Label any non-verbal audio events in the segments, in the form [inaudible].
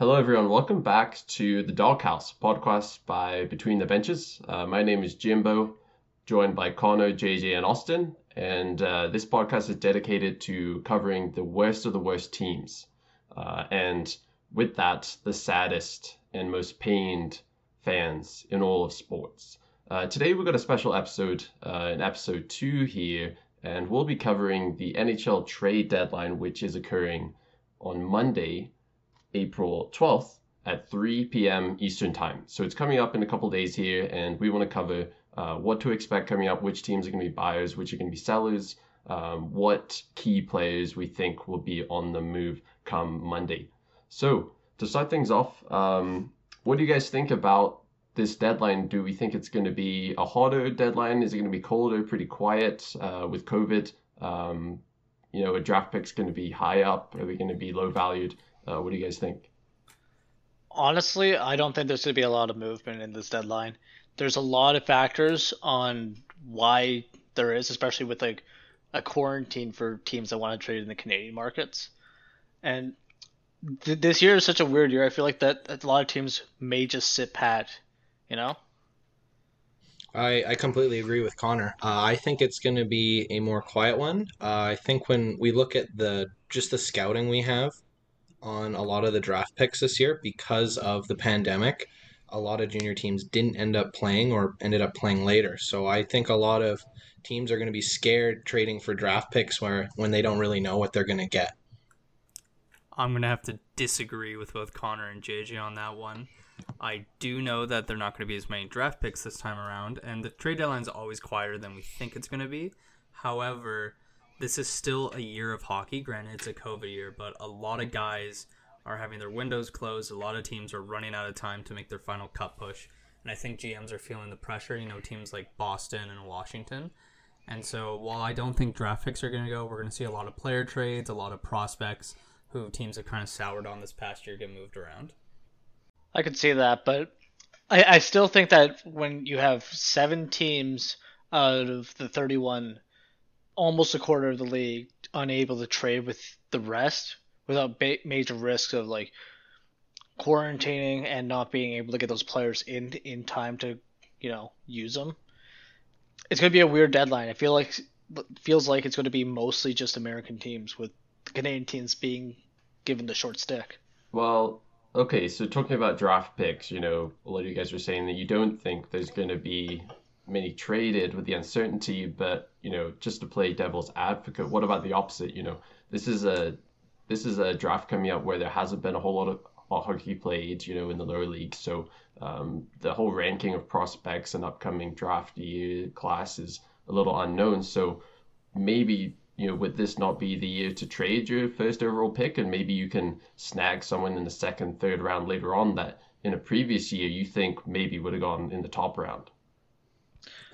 Hello, everyone. Welcome back to the Doghouse podcast by Between the Benches. Uh, my name is Jimbo, joined by Connor, JJ, and Austin. And uh, this podcast is dedicated to covering the worst of the worst teams. Uh, and with that, the saddest and most pained fans in all of sports. Uh, today, we've got a special episode, uh, in episode two here, and we'll be covering the NHL trade deadline, which is occurring on Monday, April 12th at 3 p.m. Eastern Time. So it's coming up in a couple days here, and we want to cover uh, what to expect coming up, which teams are going to be buyers, which are going to be sellers, um, what key players we think will be on the move come Monday. So to start things off, um, what do you guys think about this deadline? Do we think it's going to be a hotter deadline? Is it going to be colder, pretty quiet uh, with COVID? Um, you know, a draft pick's going to be high up? Are we going to be low valued? Uh, what do you guys think? Honestly, I don't think there's going to be a lot of movement in this deadline. There's a lot of factors on why there is, especially with like a quarantine for teams that want to trade in the Canadian markets. And th- this year is such a weird year. I feel like that a lot of teams may just sit pat, you know? I, I completely agree with Connor. Uh, I think it's going to be a more quiet one. Uh, I think when we look at the just the scouting we have on a lot of the draft picks this year because of the pandemic, a lot of junior teams didn't end up playing or ended up playing later. So I think a lot of teams are going to be scared trading for draft picks where when they don't really know what they're going to get. I'm going to have to disagree with both Connor and JJ on that one. I do know that they're not going to be as many draft picks this time around, and the trade deadline is always quieter than we think it's going to be. However, this is still a year of hockey. Granted, it's a COVID year, but a lot of guys are having their windows closed. A lot of teams are running out of time to make their final cut push. And I think GMs are feeling the pressure, you know, teams like Boston and Washington. And so while I don't think draft picks are going to go, we're going to see a lot of player trades, a lot of prospects who teams have kind of soured on this past year get moved around. I could see that, but I, I still think that when you have seven teams out of the 31, almost a quarter of the league unable to trade with the rest without ba- major risks of like quarantining and not being able to get those players in in time to you know use them. It's gonna be a weird deadline. I feel like feels like it's going to be mostly just American teams with the Canadian teams being given the short stick. Well, okay, so talking about draft picks, you know, a lot of you guys were saying that you don't think there's going to be many traded with the uncertainty, but you know, just to play devil's advocate, what about the opposite? You know, this is a this is a draft coming up where there hasn't been a whole lot of hockey played, you know, in the lower league. So um, the whole ranking of prospects and upcoming draft year class is a little unknown. So maybe you know, would this not be the year to trade your first overall pick, and maybe you can snag someone in the second, third round later on that in a previous year you think maybe would have gone in the top round?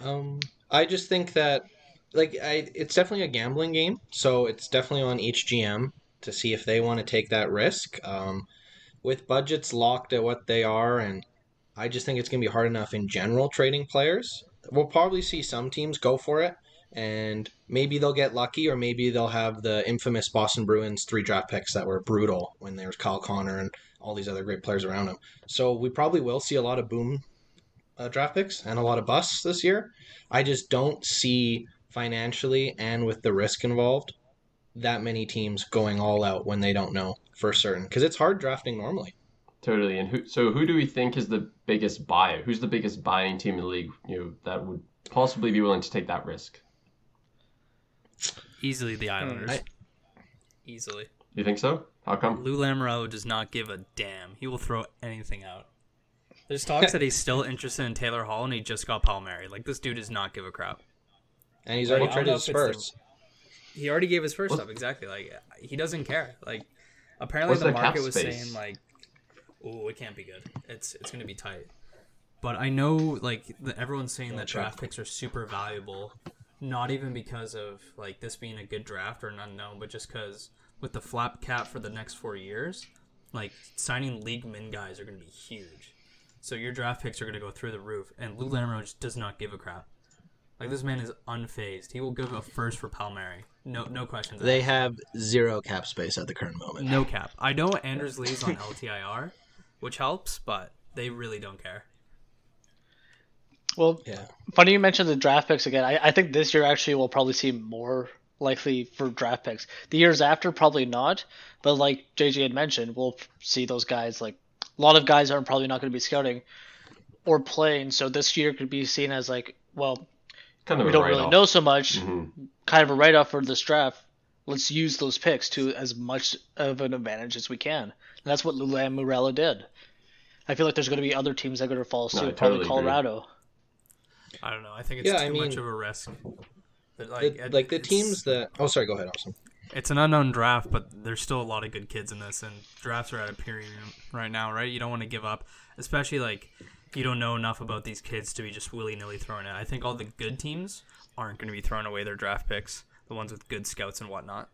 Um, I just think that like I, it's definitely a gambling game, so it's definitely on each GM to see if they want to take that risk. Um, with budgets locked at what they are, and I just think it's going to be hard enough in general trading players. We'll probably see some teams go for it, and maybe they'll get lucky, or maybe they'll have the infamous Boston Bruins three draft picks that were brutal when there was Kyle Connor and all these other great players around him. So we probably will see a lot of boom uh, draft picks and a lot of busts this year. I just don't see financially and with the risk involved that many teams going all out when they don't know for certain because it's hard drafting normally. Totally. And who, so who do we think is the biggest buyer? Who's the biggest buying team in the league? You know that would possibly be willing to take that risk. Easily the Islanders. I, Easily. You think so? How come? Lou Lamoriello does not give a damn. He will throw anything out. There's talks that he's [laughs] still interested in Taylor Hall, and he just got Palmieri. Like this dude does not give a crap. And he's already traded his first. He already gave his first what? up exactly. Like he doesn't care. Like apparently What's the, the market was saying like, "Oh, it can't be good. It's it's gonna be tight." But I know like the, everyone's saying that draft picks are super valuable, not even because of like this being a good draft or an unknown, but just because with the flat cap for the next four years, like signing league min guys are gonna be huge. So your draft picks are gonna go through the roof, and Lou Lamoriello just does not give a crap. Like this man is unfazed. He will give a first for Palmieri. No, no questions. They asked. have zero cap space at the current moment. no cap. I know Anders Lee's on [laughs] LTIR, which helps, but they really don't care. Well, Yeah. funny you mentioned the draft picks again. I, I think this year actually we'll probably see more likely for draft picks. The years after, probably not. But like JJ had mentioned, we'll see those guys. Like a lot of guys are probably not going to be scouting or playing. So this year could be seen as like, well, Kind of we don't really write-off. know so much. Mhm. Kind of a write off for this draft. Let's use those picks to as much of an advantage as we can. And that's what Lou Lamoriello did. I feel like there's going to be other teams that are going to follow No, suit. I probably totally agree. Colorado. I don't know. I think it's Yeah, too I much mean- of a risk. But, The- like, Like, the teams that. Oh, sorry. Go ahead, Austin. It's an unknown draft, but there's still a lot of good kids in this, and drafts are at a period right now, right? You don't want to give up, especially like you don't know enough about these kids to be just willy nilly throwing it. I think all the good teams aren't going to be throwing away their draft picks, the ones with good scouts and whatnot.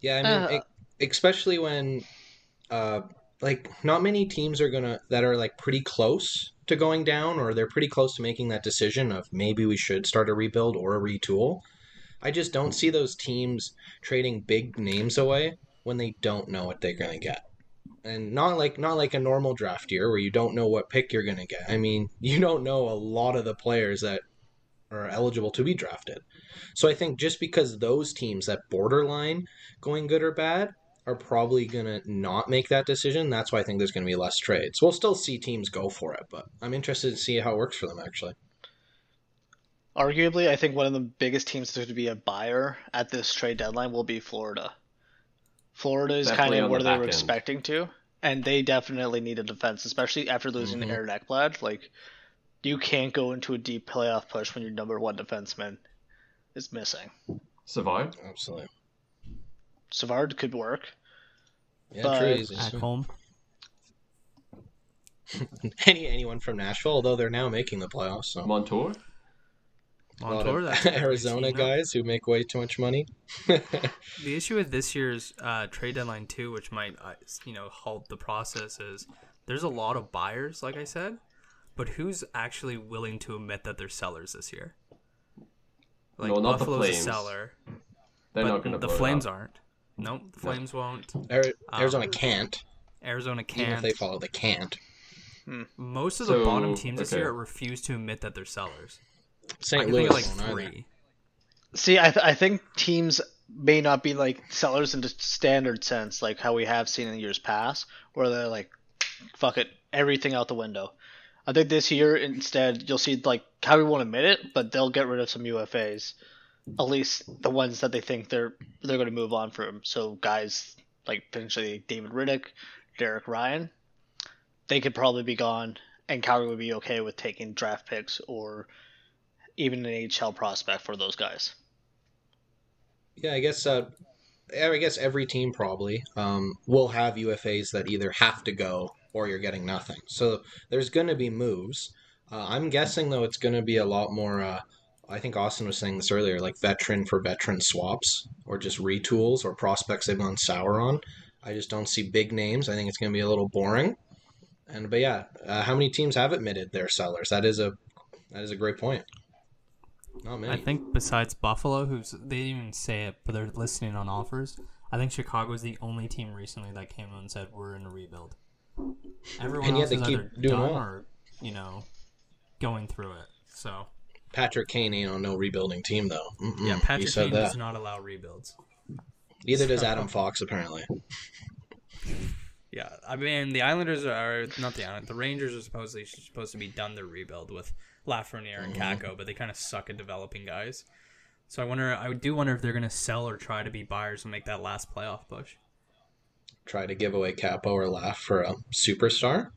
Yeah, I mean, Uh. e- especially when, uh, like, not many teams are gonna that are like pretty close to going down, or they're pretty close to making that decision of maybe we should start a rebuild or a retool. I just don't see those teams trading big names away when they don't know what they're gonna get, and not like not like a normal draft year where you don't know what pick you're gonna get. I mean, [laughs] you don't know a lot of the players that are eligible to be drafted. So I think just because those teams that borderline going good or bad are probably going to not make that decision. That's why I think there's going to be less trades. We'll still see teams go for it, but I'm interested to see how it works for them actually. Arguably, I think one of the biggest teams to be a buyer at this trade deadline will be Florida. Florida is Definitely kind of where the they back were end. expecting to, and they definitely need a defense, especially after losing Mhm. to Aaron Ekblad. Like, you can't go into a deep playoff push when your number one defenseman is missing. Savard? Absolutely. Savard could work. Yeah, But- true. easy. At home, [laughs] Any anyone from Nashville, although they're now making the playoffs. So Montour? [laughs] a lot Montour, of Arizona team, no? guys who make way too much money. [laughs] The issue with this year's uh, trade deadline too, which might uh, you know halt the process, is there's a lot of buyers, like I said, but who's actually willing to admit that they're sellers this year? Like No, not the Buffalo's a seller, They're but not going to the blow it Flames up. aren't. Nope, the Flames won't. Ari- Um, Arizona can't. Arizona can't. If they follow, they can't. Most of the So, bottom teams this year refuse to admit that they're sellers. I St. Louis like won't either. three. See, I, th- I think teams may not be like sellers in the standard sense, like how we have seen in years past, where they're like, fuck it, everything out the window. I think this year instead you'll see like how we won't admit it, but they'll get rid of some UFAs, at least the ones that they think they're they're going to move on from. So guys like potentially David Rittich, Derek Ryan, they could probably be gone, and Calgary would be okay with taking draft picks or even an HL prospect for those guys. Yeah, I guess. Uh, I guess every team probably um, will have UFAs that either have to go or you're getting nothing. So there's going to be moves. Uh, I'm guessing though it's going to be a lot more. Uh, I think Austin was saying this earlier, like veteran for veteran swaps or just retools or prospects they've gone sour on. I just don't see big names. I think it's going to be a little boring. And but yeah, uh, how many teams have admitted they're sellers? That is a that is a great point. Oh, not many. I think besides Buffalo, who's they didn't even say it, but they're listening on offers. I think Chicago is the only team recently that came out and said we're in a rebuild. Everyone And yet else they is keep doing well. or you know going through it. So Patrick Kane ain't on no rebuilding team though. Mm-mm. yeah, Patrick said Kane that. does not allow rebuilds. Neither does Adam Fox apparently. [laughs] Yeah, I mean the Islanders are not the Islanders. The Rangers are supposedly supposed to be done their rebuild with Lafreniere and Mm-hmm. Kakko, but they kind of suck at developing guys. So I wonder. I do wonder if they're going to sell or try to be buyers and make that last playoff push. Try to give away Kaapo or Laugh for a superstar.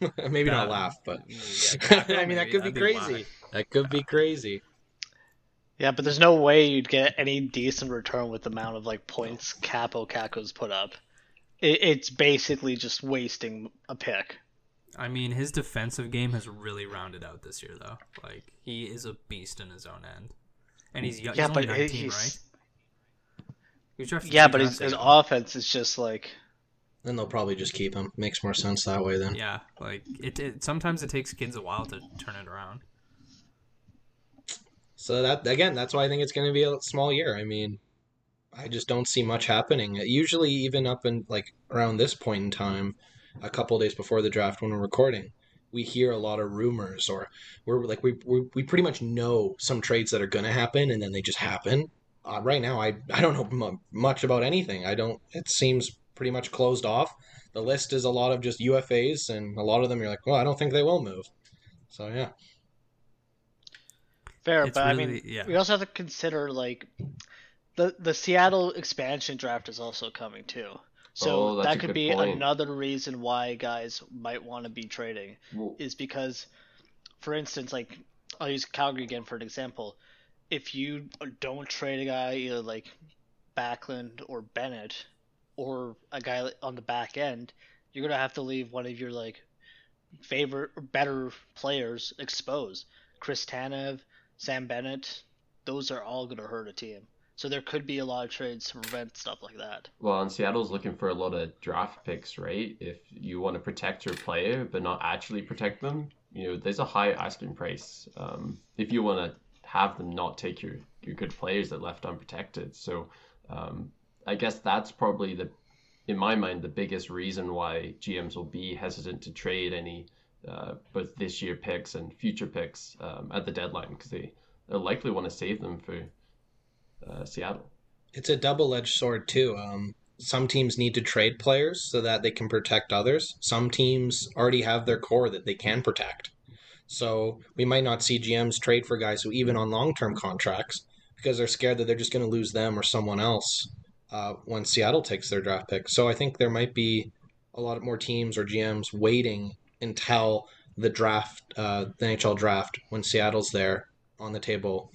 [laughs] Maybe not That- Laugh, but [laughs] Yeah, [laughs] I mean that could be be crazy. whack. That could be crazy. Yeah, but there's no way you'd get any decent return with the amount of like points Kaapo Kakko's put up. It, it's basically just wasting a pick. I mean, his defensive game has really rounded out this year, though. Like he is a beast in his own end, and he's young. Yeah, he's only but 19, he's right? He yeah, but his, his offense is just like Then they'll probably just keep him. Makes more sense that way then. Yeah, like it, it. Sometimes it takes kids a while to turn it around. So that again, that's why I think it's going to be a small year. I mean, I just don't see much happening. Usually, even up in like around this point in time, a couple days before the draft when we're recording, we hear a lot of rumors or we're like we we, we pretty much know some trades that are going to happen and then they just happen. Uh, right now, I I don't know m- much about anything. I don't. It seems pretty much closed off. The list is a lot of just UFAs, and a lot of them you're like, well, I don't think they will move. So yeah. Fair, It's but I mean, yeah. we also have to consider like the the Seattle expansion draft is also coming too. So Oh, that could be point. another reason why guys might want to be trading is because, for instance, like I'll use Calgary again for an example. If you don't trade a guy either like Backlund or Bennett, or a guy on the back end, you're gonna have to leave one of your like favorite or better players exposed. Chris Tanev, Sam Bennett, those are all gonna hurt a team. So there could be a lot of trades to prevent stuff like that. Well, and Seattle's looking for a lot of draft picks, right? If you want to protect your player but not actually protect them, you know, there's a high asking price. Um, if you want to have them not take your, your good players that left unprotected. So um, I guess that's probably the, in my mind, the biggest reason why GMs will be hesitant to trade any uh, both this year picks and future picks um, at the deadline because they, they'll likely want to save them for uh, Seattle. it's a double-edged sword too. Um, some teams need to trade players so that they can protect others. Some teams already have their core that they can protect. So we might not see GMs trade for guys who even on long-term contracts because they're scared that they're just going to lose them or someone else uh, when Seattle takes their draft pick. So I think there might be a lot more teams or GMs waiting until the draft, uh, the NHL draft, when Seattle's there on the table,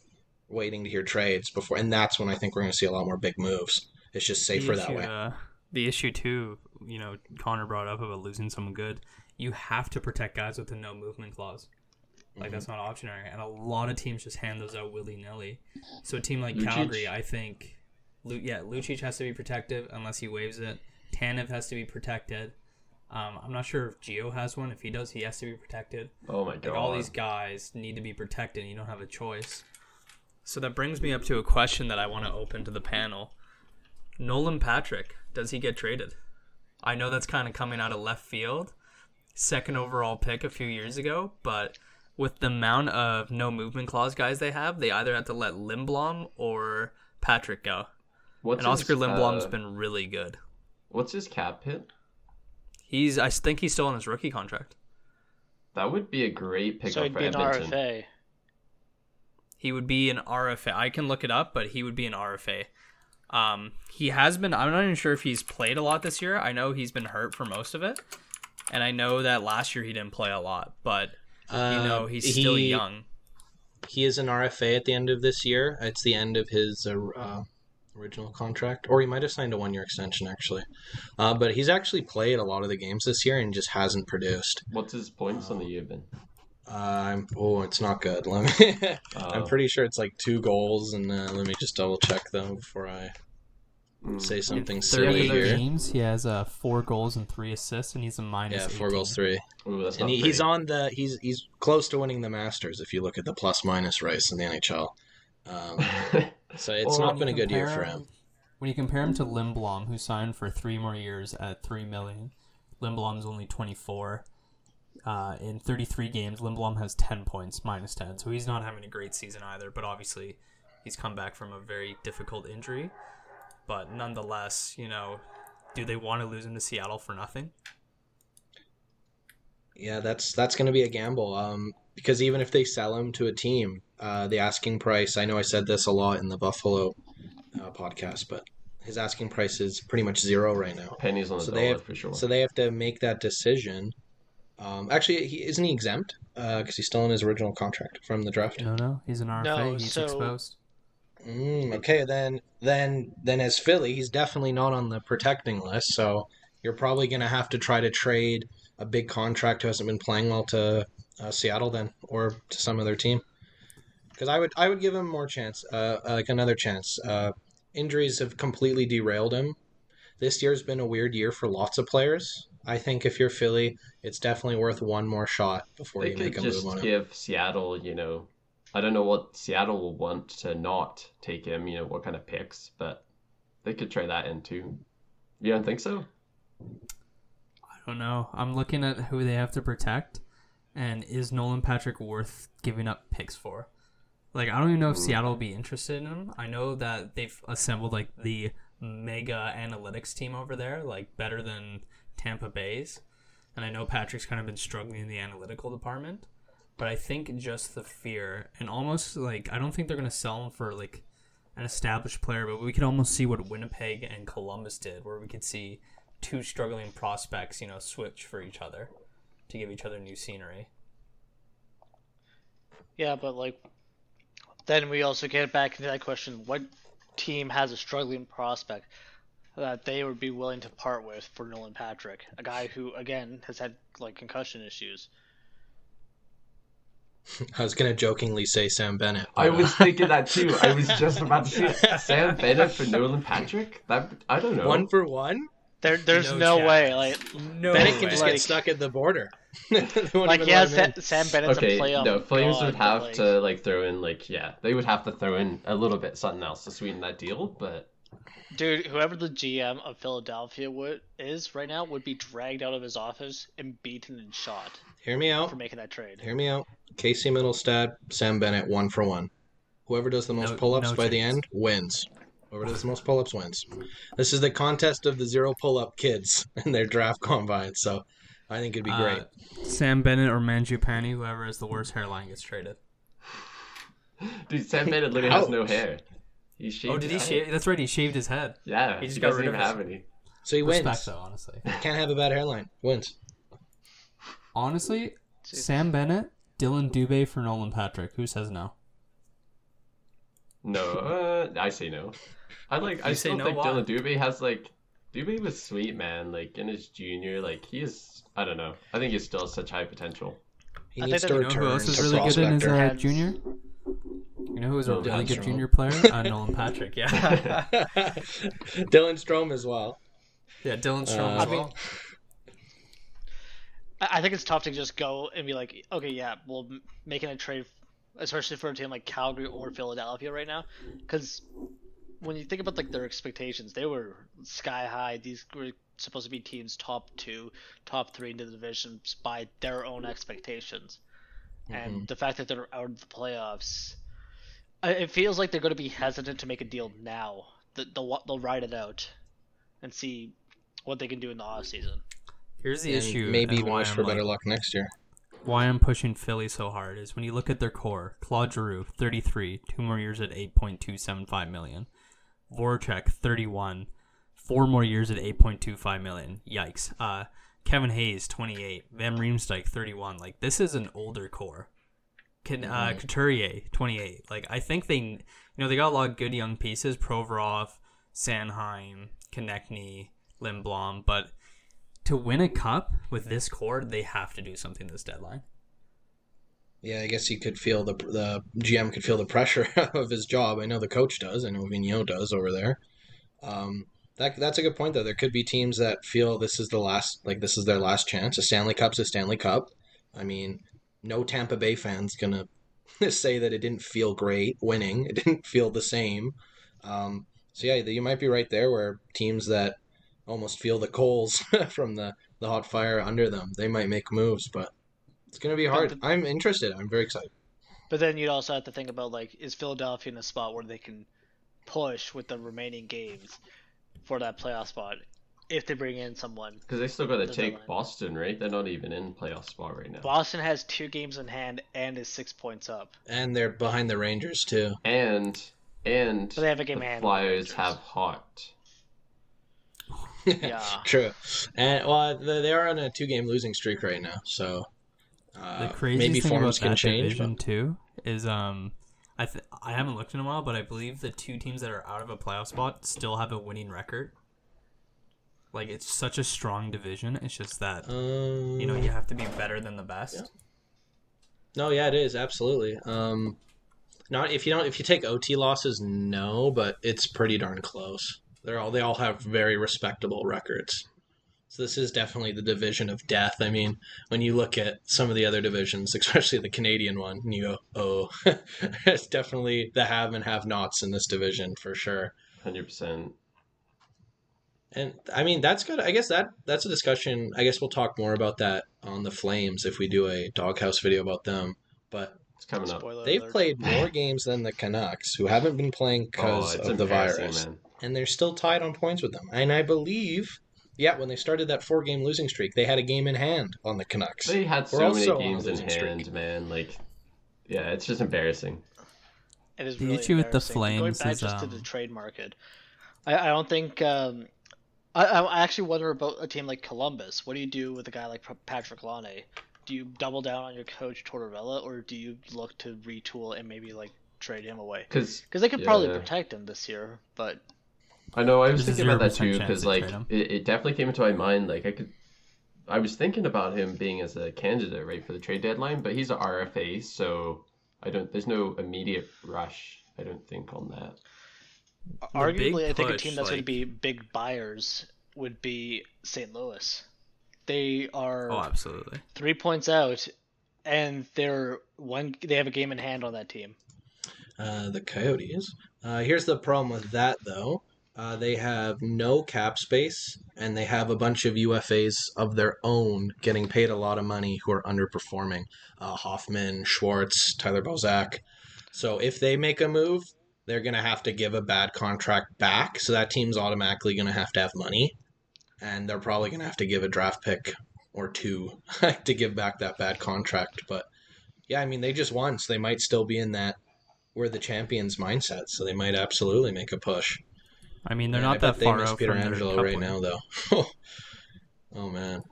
waiting to hear trades before, and that's when I think we're going to see a lot more big moves. It's just safer the that way. Uh, the issue too, you know, Connor brought up about losing someone good. You have to protect guys with a no movement clause. Like Mm-hmm. that's not optionary, and a lot of teams just hand those out willy nilly. So a team like Lucic? Calgary, I think, Lu- yeah, Lucic has to be protective unless he waives it. Tanev has to be protected. Um, I'm not sure if Geo has one. If he does, he has to be protected. Oh my god. Like all these guys need to be protected. You don't have a choice. So that brings me up to a question that I want to open to the panel. Nolan Patrick, does he get traded? I know that's kind of coming out of left field. Second overall pick a few years ago, but with the amount of no movement clause guys they have, they either have to let Lindblom or Patrick go. What's and Oscar his, Lindblom's uh, been really good. What's his cap hit? He's I think he's still on his rookie contract. That would be a great pickup so it'd for be an Edmonton. RFA. He would be an RFA. I can look it up, but he would be an RFA. Um, he has been. I'm not even sure if he's played a lot this year. I know he's been hurt for most of it, and I know that last year he didn't play a lot. But you know Uh, he's still he- young. He is an RFA at the end of this year. It's the end of his uh, uh, original contract, or he might have signed a one-year extension actually. Uh, but he's actually played a lot of the games this year and just hasn't produced. What's his points on the year been? Uh, I'm, oh, it's not good. Let me. [laughs] I'm Uh, pretty sure it's like two goals, and uh, let me just double check them before I mm, say something In silly 38 here. games, he has uh, four goals and three assists, and he's a minus. Yeah, four 18. goals, three. Ooh, and he, he's on the he's he's close to winning the Masters if you look at the plus minus race in the NHL. Um, [laughs] so it's Well, not been a good year for him. When you compare him to Lindblom, who signed for three more years at three million, Lindblom's only twenty four. Uh, in 33 games, Lindblom has 10 points, minus 10. So he's not having a great season either. But obviously, he's come back from a very difficult injury. But nonetheless, you know, do they want to lose him to Seattle for nothing? Yeah, that's that's going to be a gamble. Um, because even if they sell him to a team, uh, the asking price. I know I said this a lot in the Buffalo uh, podcast, but his asking price is pretty much zero right now. Pennies on the So dollar they have for sure. so they have to make that decision. Um, actually, he, isn't he exempt? Because he's still in his original contract from the draft. No, no. He's an RFA. No, he's so- exposed. Mm, okay, then then then as Philly, he's definitely not on the protecting list. So you're probably going to have to try to trade a big contract who hasn't been playing well to uh, Seattle then, or to some other team. Because I would I would give him more chance, uh, like another chance. Uh, injuries have completely derailed him. This year's been a weird year for lots of players. I think if you're Philly, it's definitely worth one more shot before they you make a move on him. give Seattle, you know, I don't know what Seattle will want to not take him. You know what kind of picks, but they could try that in too. You don't think so? I don't know. I'm looking at who they have to protect, and is Nolan Patrick worth giving up picks for? Like, I don't even know if hmm. Seattle will be interested in him. I know that they've assembled like the mega analytics team over there, like better than Tampa Bay's. And I know Patrick's kind of been struggling in the analytical department, but I think just the fear and almost like I don't think they're gonna sell him for like an established player, but we could almost see what Winnipeg and Columbus did, where we could see two struggling prospects, you know, switch for each other to give each other new scenery. Yeah, but like, then we also get back into that question: what team has a struggling prospect that they would be willing to part with for Nolan Patrick, a guy who again has had like concussion issues? [laughs] I was gonna jokingly say Sam Bennett. I was [laughs] thinking that too. I was just about to say Sam Bennett for Nolan Patrick. That I don't know. one for one. There, there's No no, way. Like, No Bennett way. can just Like- get stuck at the border. [laughs] Like yeah, let. Sa- Sam Bennett's okay, a playoff. no, Flames god, would have like, to like throw in like yeah, they would have to throw in a little bit something else to sweeten that deal. But Dude, whoever the GM of Philadelphia would is right now would be dragged out of his office and beaten and shot Hear me out. for making that trade. Hear me out. Casey Mittelstadt, Sam Bennett, one for one. Whoever does the most No- pull-ups no by the end wins. Whoever does the most pull-ups wins. This is the contest of the zero pull-up kids [laughs] and their draft combine. So I think it'd be great. Uh, Sam Bennett or Mangiapane, whoever has the worst hairline gets traded. dude, Sam Bennett literally has no hair. He shaved Oh, did he head. shave? That's right, he shaved his head. Yeah, He he, just got rid of even it. have any. so he wins. Respect, though, honestly. [laughs] Can't have a bad hairline. Wins. Honestly, Sam Bennett, Dylan Dubé for Nolan Patrick. Who says no? No, uh, I say no. I like. I You say still no, think why? Dylan Dubé has like. Dubé was sweet, man. Like in his junior, like he is. I don't know. I think he still has such high potential. He I needs think to that- You return who else is to really good in his uh, junior? You know who is a really good Strome. junior player? Uh, [laughs] Nolan Patrick. Yeah, [laughs] Dylan Strome as well. yeah, Dylan Strome Uh, as I well. I I think it's tough to just go and be like, okay, yeah, well, m- making a trade, especially for a team like Calgary or Philadelphia right now, because when you think about like their expectations, they were sky high. These were supposed to be teams top two, top three in the divisions by their own expectations, and the fact that they're out of the playoffs, I- it feels like they're going to be hesitant to make a deal now. They'll wa- they'll ride it out, and see what they can do in the off season. Here's the And issue. maybe and why wish I'm, for like, better luck next year. why I'm pushing Philly so hard is when you look at their core, Claude Giroux, 33, two more years at 8.275 million. Voracek, 31, four more years at 8.25 million. Yikes. Uh, Kevin Hayes, 28, Van Riemsdyk, 31. Like this is an older core. Can uh, Couturier, 28. Like I think they, you know, they got a lot of good young pieces. Provorov, Sanheim, Konecny, Lindblom, but to win a cup with this core, they have to do something this deadline. Yeah, I guess he could feel the the GM could feel the pressure [laughs] of his job. I know the coach does. I know Vigneault does over there. Um, that that's a good point though. There could be teams that feel this is the last, like this is their last chance. A Stanley Cup's a Stanley Cup. I mean, no Tampa Bay fans gonna [laughs] say that it didn't feel great winning. It didn't feel the same. Um, so yeah, you might be right there where teams that almost feel the coals [laughs] from the the hot fire under them, they might make moves, but it's gonna be hard. the- I'm interested. I'm very excited. But then you'd also have to think about like, is Philadelphia in a spot where they can push with the remaining games for that playoff spot if they bring in someone? Because they still got to take deadline. Boston, right? They're not even in playoff spot right now. Boston has two games in hand and is six points up. And they're behind the Rangers too. And and But they have a game the hand. Flyers the have heart. [laughs] Yeah. True. And well, they they are on a two-game losing streak right now, so uh, the craziest maybe thing forms about can that change. division But too is um, I th- I haven't looked in a while, but I believe the two teams that are out of a playoff spot still have a winning record. Like it's such a strong division. It's just that um, you know you have to be better than the best. no, yeah, it is absolutely. Um, not if you don't if you take OT losses, no, but it's pretty darn close. They're all they all have very respectable records. So this is definitely the division of death. I mean, when you look at some of the other divisions, [laughs] especially the Canadian one, and you go, "Oh, [laughs] it's definitely the have and have-nots in this division for sure." Hundred percent. And I mean, that's good. I guess that that's a discussion. I guess we'll talk more about that on the Flames if we do a doghouse video about them. But It's coming up. They've alert. played more [laughs] games than the Canucks, who haven't been playing Oh, because it's of the virus, man. and they're still tied on points with them. And I believe, yeah, when they started that four-game losing streak, they had a game in hand on the Canucks. They had We're so many games in losing streak. hand, man. Like, yeah, it's just embarrassing. It is The really issue with the embarrassing. Going Flames back is, just to the um, trade market, I, I don't think. Um, I, I actually wonder about a team like Columbus. What do you do with a guy like Patrick Laine? Do you double down on your coach Tortorella, or do you look to retool and maybe like trade him away? Because Because they could probably protect him this year, but I know I was thinking about that too. Because they like it, it definitely came into my mind. Like I could, I was thinking about him being as a candidate right for the trade deadline, but he's a RFA, so I don't. There's no immediate rush. I don't think on that. Arguably, big I think a team that's going to be big buyers would be St. Louis. They are Oh, absolutely. three points out, and they're one. They have a game in hand on that team. Uh, the Coyotes. Uh, here's the problem with that, though. Uh, they have no cap space, and they have a bunch of UFAs of their own getting paid a lot of money who are underperforming. Uh, Hoffman, Schwartz, Tyler Bozak. So if they make a move, they're going to have to give a bad contract back. So that team's automatically going to have to have money. And they're probably going to have to give a draft pick or two [laughs] to give back that bad contract. But yeah, I mean, they just won, so they might still be in that we're the champions mindset, so they might absolutely make a push. I mean, they're Yeah, not bet that they far miss out Peter from their Angelo cup right win. now, though. [laughs] oh man,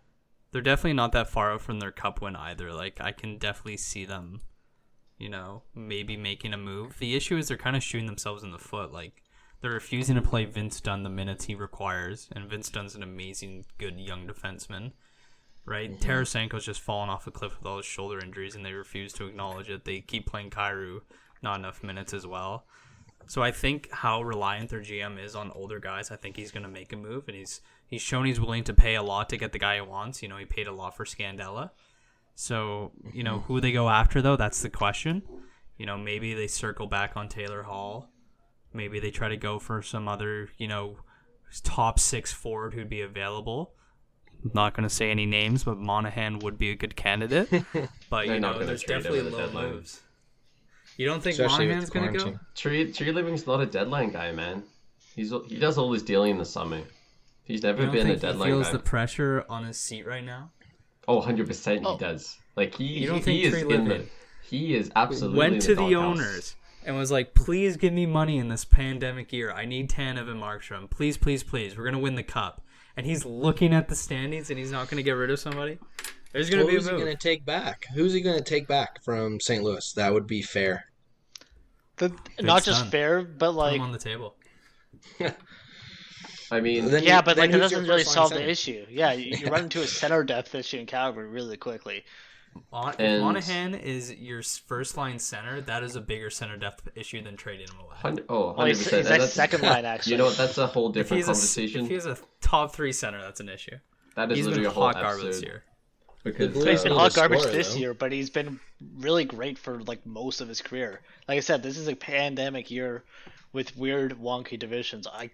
They're definitely not that far out from their cup win either. Like I can definitely see them, you know, maybe making a move. The issue is they're kind of shooting themselves in the foot. Like they're refusing to play Vince Dunn the minutes he requires, and Vince Dunn's an amazing, good young defenseman. Right, Mm-hmm. Tarasenko's just fallen off a cliff with all his shoulder injuries, and they refuse to acknowledge it. They keep playing Kyrou, not enough minutes as well. So I think how reliant their GM is on older guys, I think he's going to make a move, and he's he's shown he's willing to pay a lot to get the guy he wants. You know, he paid a lot for Scandella. So you know mm-hmm. who they go after though, that's the question. You know, maybe they circle back on Taylor Hall. Maybe they try to go for some other you know top six forward who'd be available. I'm not going to say any names, but Monahan would be a good candidate. [laughs] But They're you not know, gonna there's trade him definitely at the low deadline. moves. You don't think especially Monahan's going to go? Tree Treliving's not a deadline guy, man. He's he does all his dealing in the summer. He's never You don't been a think he deadline feels guy. the pressure on his seat right now? Oh, 100 percent he Oh. does. Like he You don't he, think he is Tree in the he is absolutely Went in to the doghouse. owners and was like, "Please give me money in this pandemic year. I need Tanev and Markstrom. Please, please, please. We're gonna win the cup." And he's looking at the standings and he's not gonna get rid of somebody. There's gonna Well, be a who's he going to take back? Who's he going to take back from St. Louis? That would be fair. The, not just done. fair, but Put like him on the table. [laughs] I mean, Then yeah, you- but then like it doesn't really solve center? the issue. Yeah, you, you run into a [laughs] center depth issue in Calgary really quickly. Mon- And- Monahan is your first line center, that is a bigger center depth issue than trading him away. Hun- oh, 100 Well, he's, he's like second line [laughs] actually. You know what? That's a whole If different a, conversation. if he's a top three center, that's an issue. that is He's literally been a whole hot garbage this year. Because Blues He's been need uh, a hot garbage scorer, this though. year, but he's been really great for like most of his career. Like I said, this is a pandemic year with weird, wonky divisions. I,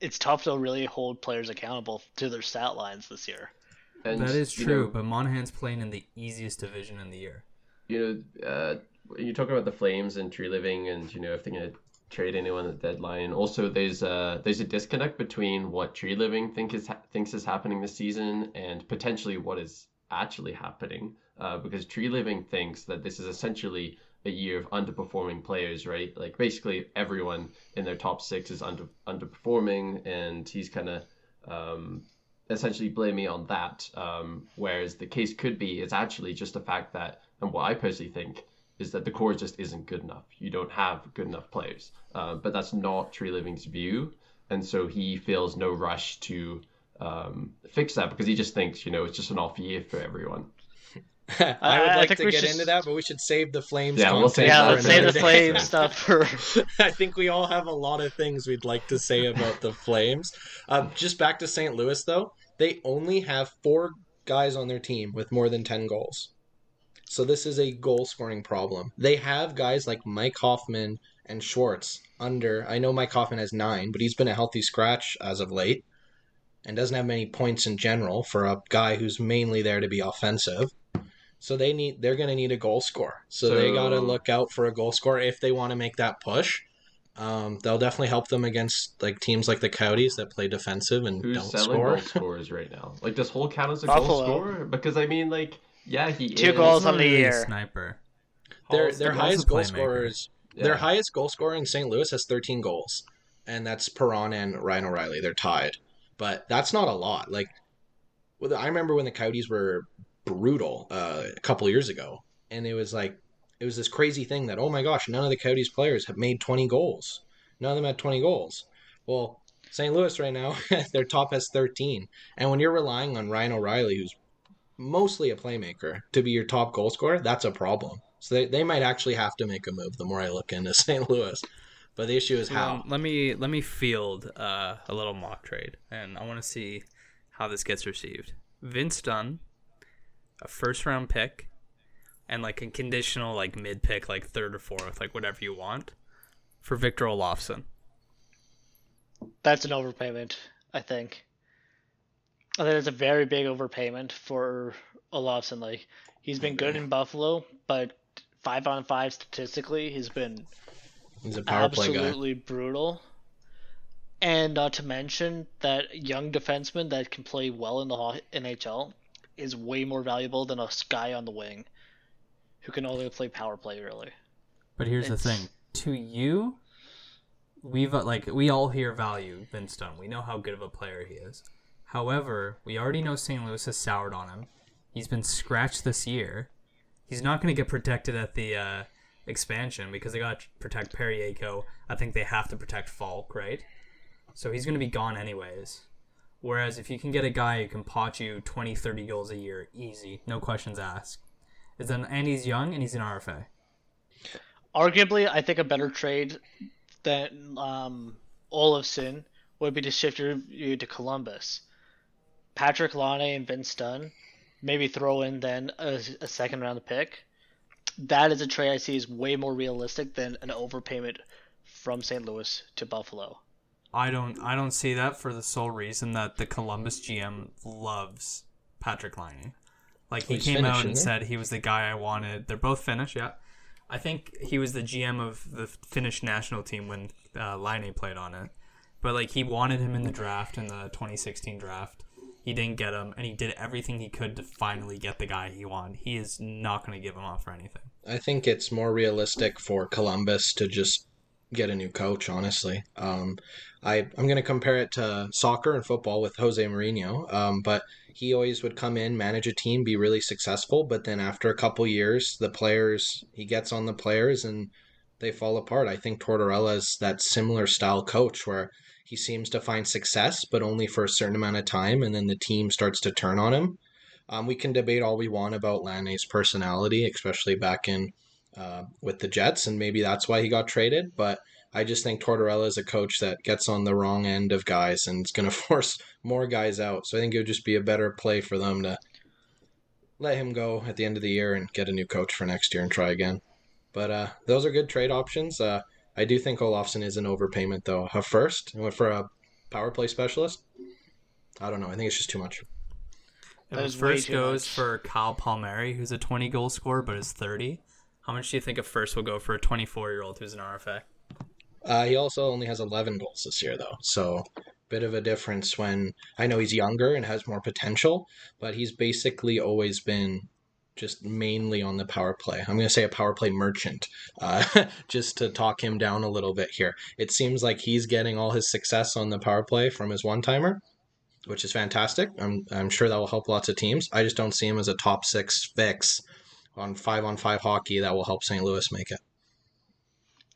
it's tough to really hold players accountable to their stat lines this year. and, that is you true, know, but Monahan's playing in the easiest division in the year. you know, uh, you talk about the Flames and Treliving, and you know if they're gonna trade anyone at the deadline. Also, there's a there's a disconnect between what Treliving think is ha- thinks is happening this season and potentially what is actually happening. Uh, because Treliving thinks that this is essentially a year of underperforming players, right? Like basically everyone in their top six is under underperforming, and he's kind of um, essentially blaming on that. Um, whereas the case could be it's actually just the fact that, and what I personally think is that the core just isn't good enough. You don't have good enough players. Uh, but that's not Treliving's view, and so he feels no rush to um, fix that because he just thinks you know it's just an off year for everyone. [laughs] I would like think to get should- into that, but we should save the Flames. Yeah, we'll save Yeah, let's for say the another day. flame [laughs] stuff for. I think we all have a lot of things we'd like to say about the Flames. Um, just back to St. Louis, though. they only have four guys on their team with more than 10 goals. So this is a goal scoring problem. They have guys like Mike Hoffman and Schwartz under. I know Mike Hoffman has nine, but he's been a healthy scratch as of late and doesn't have many points in general for a guy who's mainly there to be offensive. So they need they're going to need a goal scorer. So, so they got to look out for a goal scorer if they want to make that push. Um, they'll definitely help them against like teams like the Coyotes that play defensive and Who's don't selling score. goal scorers right now? Like does Hall count as a Buffalo. goal scorer? Because I mean, like, yeah, he Two is. goals He's on the year. Sniper. Their Hall's the- their highest goal playmaker. scorers Yeah. their highest goal scorer in St. Louis has 13 goals, and that's Perron and Ryan O'Reilly. They're tied, but that's not a lot. Like, well, I remember when the Coyotes were brutal uh, a couple years ago, and it was like it was this crazy thing that oh my gosh, none of the Coyotes players have made 20 goals. None of them had 20 goals. Well, St. Louis right now, [laughs] their top has 13, and when you're relying on Ryan O'Reilly, who's mostly a playmaker, to be your top goal scorer, that's a problem. So they, they might actually have to make a move the more I look into [laughs] St. Louis. But the issue is how. Um, let me let me field uh, a little mock trade, and I want to see how this gets received. Vince Dunn, a first round pick, and like a conditional like mid pick, like third or fourth, like whatever you want, for Victor Olofsson. That's an overpayment, I think. I think it's a very big overpayment for Olofsson. Like he's been good in Buffalo, but five on five statistically, he's been He's a power play guy. absolutely brutal. And not to mention that young defenseman that can play well in the ho- NHL is way more valuable than a guy on the wing who can only play power play really. But here's It's- the thing: to you, we've uh, like we all here value Vince Dunn. We know how good of a player he is. However, we already know St. Louis has soured on him. He's been scratched this year. He's not going to get protected at the uh, expansion because they got to protect Parayko. I think they have to protect Faulk, right? So he's going to be gone anyways. Whereas if you can get a guy who can pot you 20, 30 goals a year, easy, no questions asked. Is then and he's young and he's an RFA. Arguably, I think a better trade than um, Olofsson would be to shift you to Columbus. Patrick Laine and Vince Dunn, maybe throw in then a, a second round pick. That is a trade I see is way more realistic than an overpayment from St. Louis to Buffalo. I don't I don't see that for the sole reason that the Columbus GM loves Patrick Laine. Like he He's came out and isn't said he was the guy I wanted. They're both Finnish, yeah. I think he was the GM of the Finnish national team when uh, Laine played on it. But like he wanted him in the draft in the 2016 draft. He didn't get him, and he did everything he could to finally get the guy he wanted. He is not going to give him up for anything. I think it's more realistic for Columbus to just get a new coach, honestly. Um, I, I'm going to compare it to soccer and football with Jose Mourinho, um, but he always would come in, manage a team, be really successful, but then after a couple years, the players, he gets on the players and they fall apart. I think Tortorella is that similar style coach where he seems to find success, but only for a certain amount of time, and then the team starts to turn on him. Um, we can debate all we want about Laine's personality, especially back in uh, with the Jets, and maybe that's why he got traded. But I just think Tortorella is a coach that gets on the wrong end of guys and it's going [laughs] to force more guys out. So I think it would just be a better play for them to let him go at the end of the year and get a new coach for next year and try again. But uh, those are good trade options. Uh, I do think Olofsson is an overpayment, though. A first for a power play specialist, I don't know. I think it's just too much. If That it is way first goes much. for Kyle Palmieri, who's a 20 goal scorer but is 30, how much do you think a first will go for a 24 year old who's an RFA? Uh, he also only has 11 goals this year, though. So, bit of a difference when I know he's younger and has more potential, but he's basically always been just mainly on the power play. I'm going to say a power play merchant, uh, [laughs] just to talk him down a little bit here. It seems like he's getting all his success on the power play from his one timer, which is fantastic. I'm, I'm sure that will help lots of teams. I just don't see him as a top six fix on five on five hockey that will help St. Louis make it.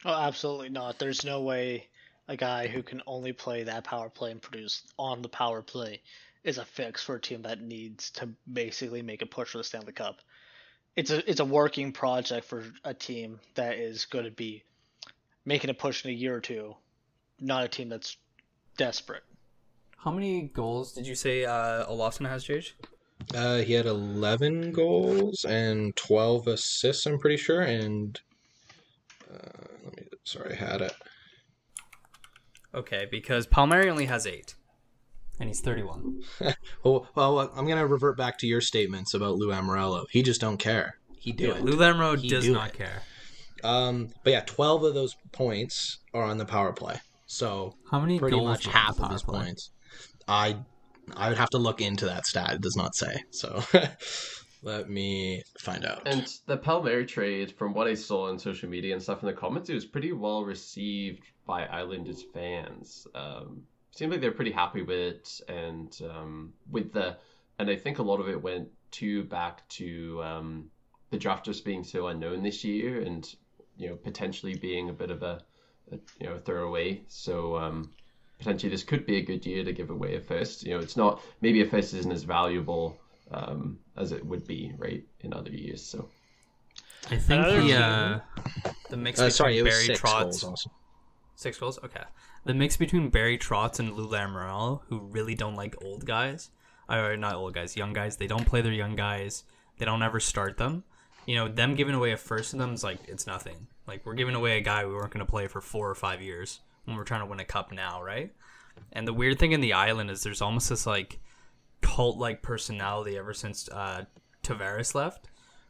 Oh, absolutely not. There's no way a guy who can only play that power play and produce on the power play is a fix for a team that needs to basically make a push for the Stanley Cup. It's a it's a working project for a team that is going to be making a push in a year or two, not a team that's desperate. How many goals did you say uh, Olofsson has, Jage? Uh, he had 11 goals and 12 assists, I'm pretty sure. And uh, let me, sorry, I had it. Okay, because Palmieri only has eight, and he's 31. [laughs] Oh, well, I'm going to revert back to your statements about Lou Lamoriello. He just don't care. He do Yeah, it. Lou Lamro does do not it. care. Um, but yeah, 12 of those points are on the power play. So How many pretty goals much half of play? points. I I would have to look into that stat. It does not say. So [laughs] let me find out. And the Palmieri trade, from what I saw on social media and stuff in the comments, it was pretty well received by Islanders fans. Um, seemed like they're pretty happy with it, and um, with the, and I think a lot of it went to back to um, the draft just being so unknown this year, and you know potentially being a bit of a, a you know throwaway. So um, potentially this could be a good year to give away a first. You know, it's not maybe a first isn't as valuable um, as it would be right in other years. So. I think the uh, the mix Uh, between sorry, it Barry six Trotz, goals six goals. Okay, the mix between Barry Trotz and Lou Lamoriello, who really don't like old guys, or not old guys, young guys. They don't play their young guys. They don't ever start them. You know, them giving away a first of them is like it's nothing. Like we're giving away a guy we weren't going to play for four or five years when we're trying to win a cup now, right? And the weird thing in the island is there's almost this like cult like personality ever since uh, Tavares left,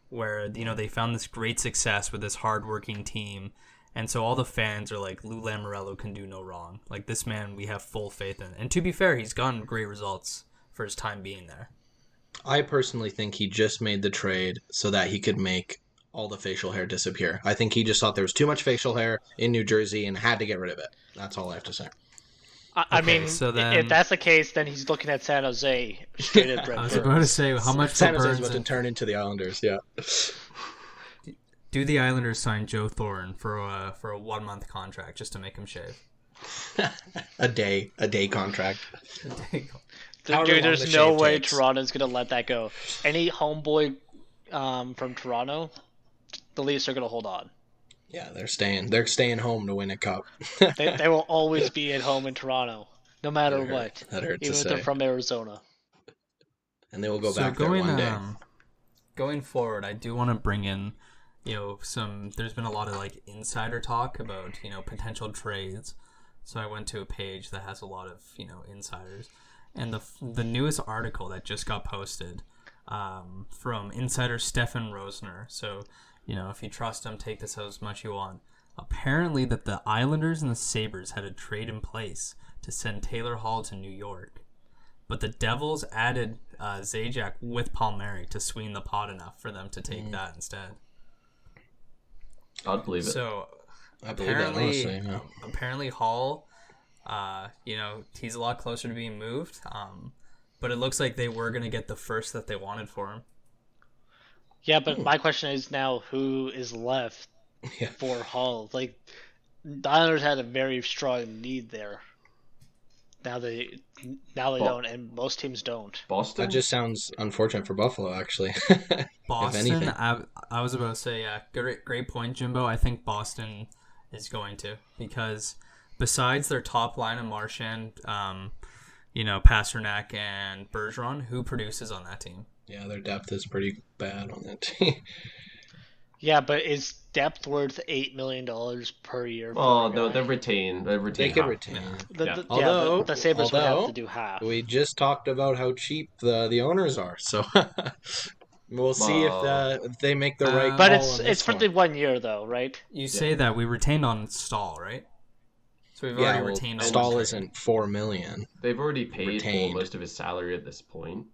where you know they found this great success with this hardworking team, and so all the fans are like Lou Lamoriello can do no wrong. Like this man, we have full faith in. And to be fair, he's gotten great results for his time being there. I personally think he just made the trade so that he could make all the facial hair disappear. I think he just thought there was too much facial hair in New Jersey and had to get rid of it. That's all I have to say. I, I Okay, mean, so then- if that's the case, then he's looking at San Jose straight at Brent [laughs] I was Burns. about to say how much San for Jose's Burns about to turn into the Islanders. Yeah. do the Islanders sign Joe Thorne for a for a one month contract just to make him shave? [laughs] a day, a day contract. Dude, However Dude, long there's the no way takes. Toronto's gonna let that go. Any homeboy um, from Toronto, the Leafs are gonna hold on. Yeah, they're staying. They're staying home to win a cup. [laughs] They, they will always [laughs] be at home in Toronto, no matter That hurt- what. that hurt to Even if say. they're from Arizona. and they will go so back going there one day. um, going forward, I do want to bring in, you know, some. There's been a lot of like insider talk about you know potential trades. So I went to a page that has a lot of you know insiders, and the the newest article that just got posted um, from insider Stefan Rosner. So you know if you trust him, take this as much you want. Apparently, that the Islanders and the Sabres had a trade in place to send Taylor Hall to New York but the Devils added uh, Zajac with Palmieri to sweeten the pot enough for them to take that instead. I'd believe it. So I believe that apparently, honestly. Yeah. apparently Hall, uh, you know, he's a lot closer to being moved. Um, but it looks like they were gonna get the first that they wanted for him. Yeah, but my question is now who is left [laughs] Yeah. for Hall? Like, the Islanders had a very strong need there. Now they, now they Well- don't, and most teams don't. Boston. That just sounds unfortunate for Buffalo, actually. [laughs] Boston, anything. I, I was about to say, yeah, great, great point, Jimbo. I think Boston is going to because besides their top line of Marchand, um, you know, Pastrnak and Bergeron, who produces on that team? Yeah, their depth is pretty bad on that team. [laughs] Yeah, but is depth worth eight million dollars per year? For Oh no, guy? they retain. They retain. they could half. retain. The, Yeah. the, Although- yeah, the, the Sabres would have to do half. We just talked about how cheap the the owners are, so [laughs] we'll see if, Well- uh, if they make the Uh, right. But call it's on it's for the one year though, right? You say that we retained on Staal, right? So we've yeah. already Well, retained on Staal one isn't four million. They've already paid Retained. for most of his salary at this point.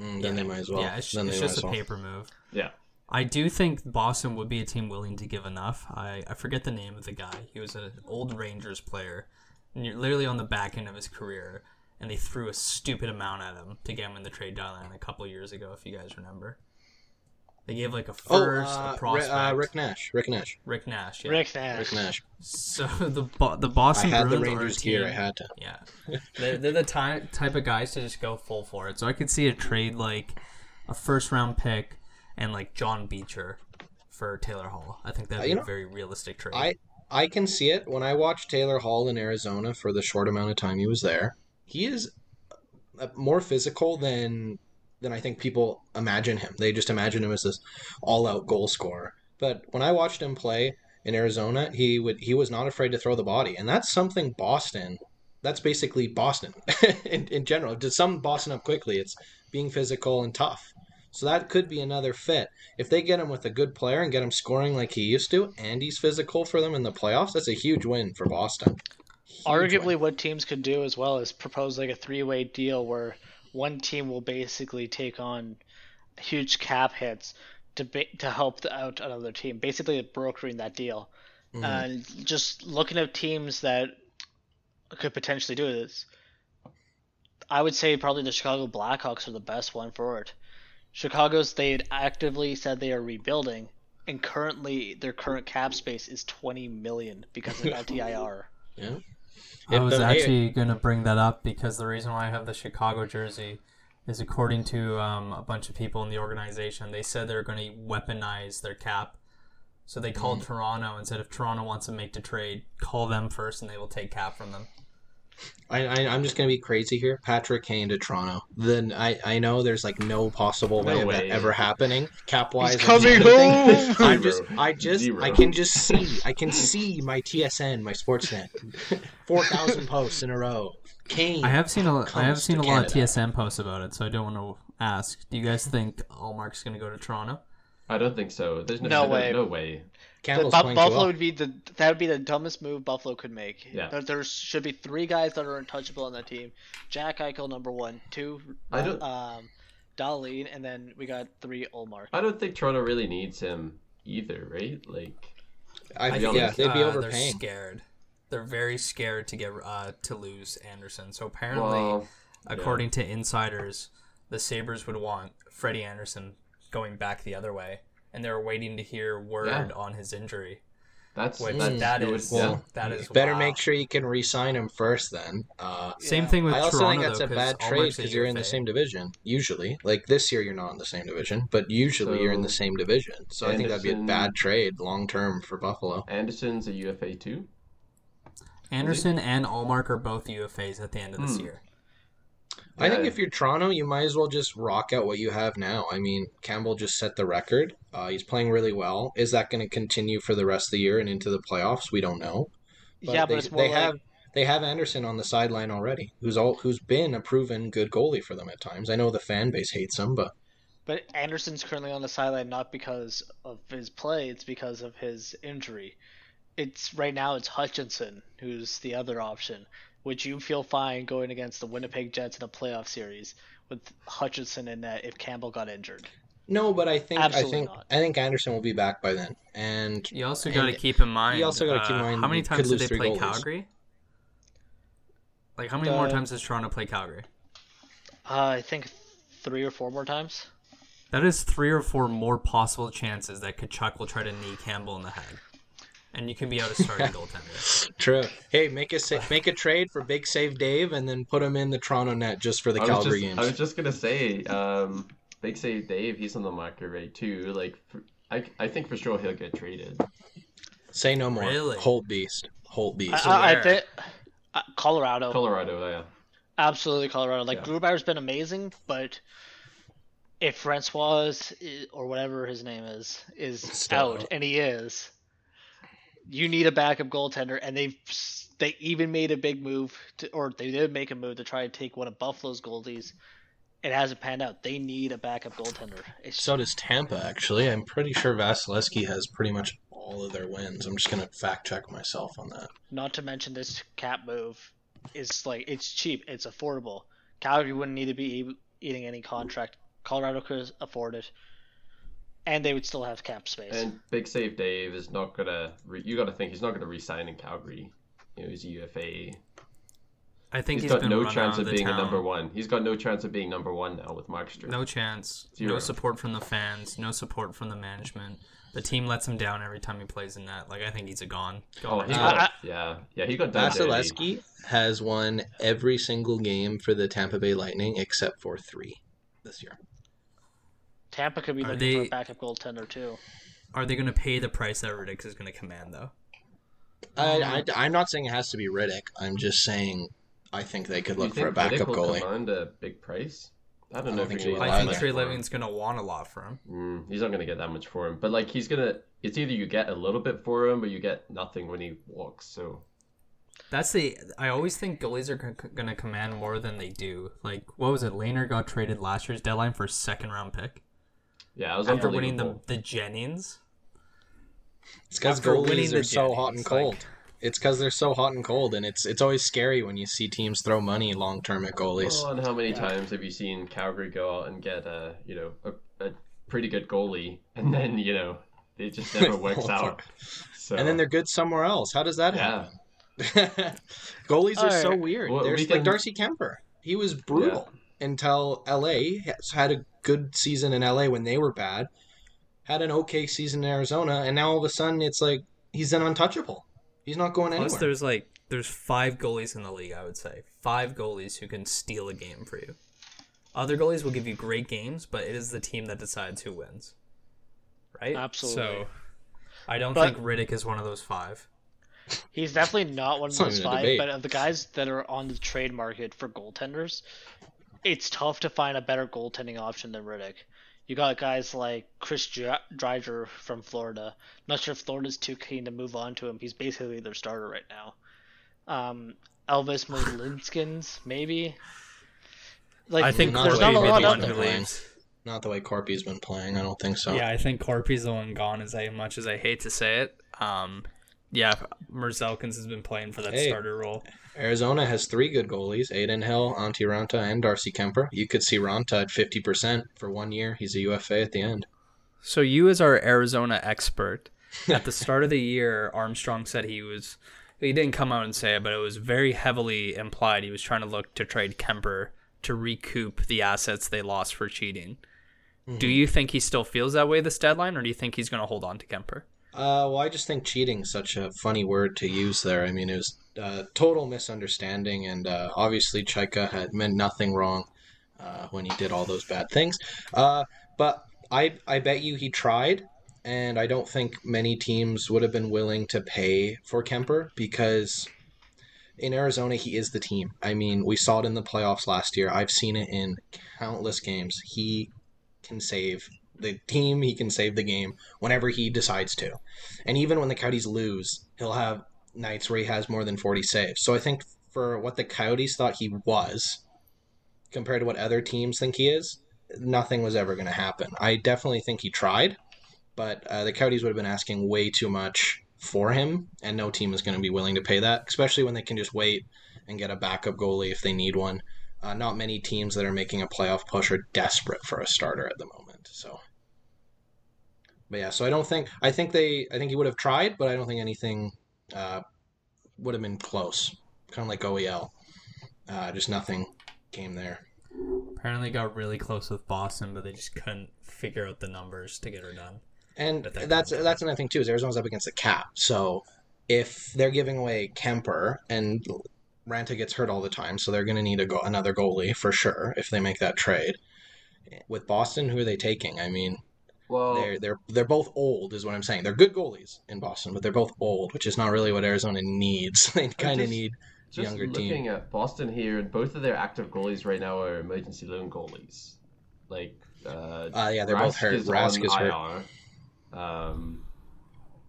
Mm, then they might as well. yeah, it's, then it's just a well. paper move. Yeah. I do think Boston would be a team willing to give enough. I, I forget the name of the guy. He was an old Rangers player, literally on the back end of his career, and they threw a stupid amount at him to get him in the trade deadline a couple years ago, if you guys remember. They gave like a Oh, first, uh, a Ri- prospect, uh, Rick Nash. Rick Nash. Rick Nash. Yeah. Rick Nash. Rick Nash. So [laughs] the Bo- the I Boston had the Rangers are a gear. I had to. yeah, they're, they're the ty- type of guys to just go full for it. So I could see a trade like a first round pick and like John Beecher for Taylor Hall. I think that'd Uh, be you a very realistic trade. I I can see it when I watched Taylor Hall in Arizona for the short amount of time he was there. He is uh, more physical than than I think people imagine him. They just imagine him as this all-out goal scorer. But when I watched him play in Arizona, he would he was not afraid to throw the body, and that's something Boston. That's basically Boston [laughs] in, in general. To sum Boston up quickly, it's being physical and tough. So that could be another fit. If they get him with a good player and get him scoring like he used to, and he's physical for them in the playoffs, that's a huge win for Boston. Huge Arguably, win. what teams could do as well is propose like a three-way deal where one team will basically take on huge cap hits to ba- to help the- out another team, basically brokering that deal. Mhm. And just looking at teams that could potentially do this, I would say probably the Chicago Blackhawks are the best one for it. Chicago's they had actively said they are rebuilding, and currently their current cap space is 20 million because of [laughs] LTIR. yeah. I was actually going to bring that up because the reason why I have the Chicago jersey is according to um, a bunch of people in the organization, they said they're going to weaponize their cap. So they called Toronto and said if Toronto wants to make the trade, call them first and they will take cap from them. I, I I'm just gonna be crazy here. Patrick Kane to Toronto. Then I I know there's like no possible way No of way. that ever happening cap wise. Coming home! I'm just I just Zero. I can just see I can see my TSN my Sportsnet, four thousand [laughs] posts in a row. Kane. I have seen a I have seen a to lot of TSN posts about it, so I don't want to ask. Do you guys think Ullmark's going to go to Toronto? I don't think so. There's no, No no way. No way. The Campbell's Bu- playing too Buffalo well. would be the that would be the dumbest move Buffalo could make. Yeah. There, there should be three guys that are untouchable on that team. Jack Eichel number one, two, I don't- um, Dahlin, and then we got three Ullmark. I don't think Toronto really needs him either, right? Like, I, I yeah, think, they'd be uh, They're scared. They're very scared to get uh, to lose Andersen. So apparently, well, according to insiders, the Sabres would want Freddie Andersen going back the other way, and they're waiting to hear word Yeah. on his injury. that's Which that, that it would- yeah. that is Better wow. make sure you can re-sign him first. Then. Uh, Same Yeah. thing with I also Toronto think that's though, a 'cause bad trade because you're in the same division. Usually, like this year, you're not in the same division, but usually you're in the same division. So I think that'd be a bad trade long term for Buffalo. Andersen's a UFA too. Andersen and Ullmark are both UFAs at the end of this Hmm. year. I think if you're Toronto, you might as well just rock out what you have now. I mean, Campbell just set the record. Uh, he's playing really well. Is that going to continue for the rest of the year and into the playoffs? We don't know. yeah, they, but it's more they like have they have Andersen on the sideline already, who's all who's been a proven good goalie for them at times. I know the fan base hates him, but But Andersen's currently on the sideline not because of his play, it's because of his injury. It's right now it's Hutchinson who's the other option. Would you feel fine going against the Winnipeg Jets in a playoff series with Hutchinson in net if Campbell got injured? no. But I think Absolutely I think not. I think Andersen will be back by then, and You also got to keep in mind. You also gotta keep in uh, mind how many times could did they play goalies. Calgary? Like how many more times does Toronto play Calgary? Uh, I think three or four more times. That is three or four more possible chances that Tkachuk will try to knee Campbell in the head, and you can be out a starting goaltender. [laughs] true. Hey, make a sa- make a trade for Big Save Dave, and then put him in the Toronto net just for the I Calgary just, games. I was just gonna say, um, Big Save Dave, he's on the market rate too. Like, for, I, I think for sure he'll get traded. Say no more. Really? Holt Beast. Holt Beast. I, I, I think uh, Colorado, Colorado, yeah. absolutely Colorado. Like Yeah. Grubauer's been amazing, but if Francouz i- or whatever his name is is Still out, out. and he is, you need a backup goaltender. And they've—they even made a big move to, or they did make a move to try and take one of Buffalo's goalies. It hasn't panned out. They need a backup goaltender. It's So does Tampa, actually. I'm pretty sure Vasilevskiy has pretty much all of their wins. I'm just going to fact check myself on that. Not to mention this cap move is like it's cheap, it's affordable. Calgary wouldn't need to be eating any contract. Colorado could afford it, and they would still have cap space. And Big Save Dave is not gonna. Re- you got to think he's not gonna resign in Calgary. You know, he's a UFA. I think he's he's got been no chance out of being town. a number one. He's got no chance of being number one now with Markstrom. No chance. Zero. No support from the fans. No support from the management. The team lets him down every time he plays in that. Like I think he's a gone. Oh, gone he Uh, got, I- yeah, yeah, he got done dirty. Vasilevskiy has won every single game for the Tampa Bay Lightning except for three this year. Tampa could be Are looking for a backup goaltender too. Are they going to pay the price that Rittich is going to command though? I, I, I'm not saying it has to be Rittich. I'm just saying I think they could look for a think Rittich backup will goalie. command a big price? I don't I know don't if think you're he gonna will I think that Trey much for him. Levin's gonna want a lot for him. Mm, he's not gonna get that much for him, but like he's gonna. It's either you get a little bit for him, or you get nothing when he walks. So That's the. I always think goalies are c- gonna command more than they do. Like, what was it? Lehner got traded last year's deadline for a second round pick yeah, it was after winning the the Jennings. It's because After goalies are so hot and cold. like- It's because they're so hot and cold, and it's it's always scary when you see teams throw money long term at goalies. Well, and how many times have you seen Calgary go out and get a you know a, a pretty good goalie, and then you know it just never [laughs] works out. So And then they're good somewhere else. How does that yeah, happen? [laughs] goalies are so weird. Well, There's we like Darcy Kuemper. He was brutal until LA had a good season in LA when they were bad. Had an okay season in Arizona, and now all of a sudden it's like he's an untouchable. He's not going Plus, anywhere. there's like there's five goalies in the league. I would say five goalies who can steal a game for you. Other goalies will give you great games, but it is the team that decides who wins. Right? Absolutely. So, I don't But- think Rittich is one of those five. He's definitely not one of those five, but of the guys that are on the trade market for goaltenders, it's tough to find a better goaltending option than Rittich. You got guys like Chris Dr- Driedger from Florida. Not sure if Florida's too keen to move on to him. He's basically their starter right now. Um, Elvis Merzlikins, maybe. Like, I think not there's the not way a lot made out the there. Not the way Corpy's been playing. I don't think so. Yeah, I think Corpy's the one gone. As I, much as I hate to say it, um, yeah, Merzlikins has been playing for that Hey. starter role. Arizona has three good goalies: Adin Hill, Antti Raanta, and Darcy Kuemper. You could see Raanta at fifty percent for one year. He's a UFA at the end. So you, as our Arizona expert, at the start of the year, Armstrong said he was. He didn't come out and say it, but it was very heavily implied he was trying to look to trade Kuemper to recoup the assets they lost for cheating. Do mm-hmm. you think he still feels that way this deadline, or do you think he's going to hold on to Kuemper? Uh, well, I just think cheating is such a funny word to use there. I mean, it was uh, total misunderstanding, and uh, obviously Chayka had meant nothing wrong uh, when he did all those bad things. Uh, but I, I bet you he tried, and I don't think many teams would have been willing to pay for Kuemper because in Arizona he is the team. I mean, we saw it in the playoffs last year. I've seen it in countless games. He can save the team. He can save the game whenever he decides to. And even when the Coyotes lose, he'll have nights where he has more than 40 saves. So I think for what the Coyotes thought he was, compared to what other teams think he is, nothing was ever going to happen. I definitely think he tried, but uh, the Coyotes would have been asking way too much for him, and no team is going to be willing to pay that, especially when they can just wait and get a backup goalie if they need one. Uh, not many teams that are making a playoff push are desperate for a starter at the moment. So, but yeah, so I don't think I think they I think he would have tried, but I don't think anything uh, would have been close. Kind of like OEL, uh, just nothing came there. Apparently, got really close with Boston, but they just couldn't figure out the numbers to get her done. And that that's comes that's another thing too is Arizona's up against the cap. So if they're giving away Kuemper and Raanta gets hurt all the time, so they're going to need a go- another goalie for sure if they make that trade. With Boston, who are they taking? I mean, well, they're they're they're both old, is what I'm saying. They're good goalies in Boston, but they're both old, which is not really what Arizona needs. [laughs] they kind of need just younger looking team. at Boston here, and both of their active goalies right now are emergency loan goalies. Like, uh, Uh, yeah, they're both hurt. is Rask is hurt. IR. Um,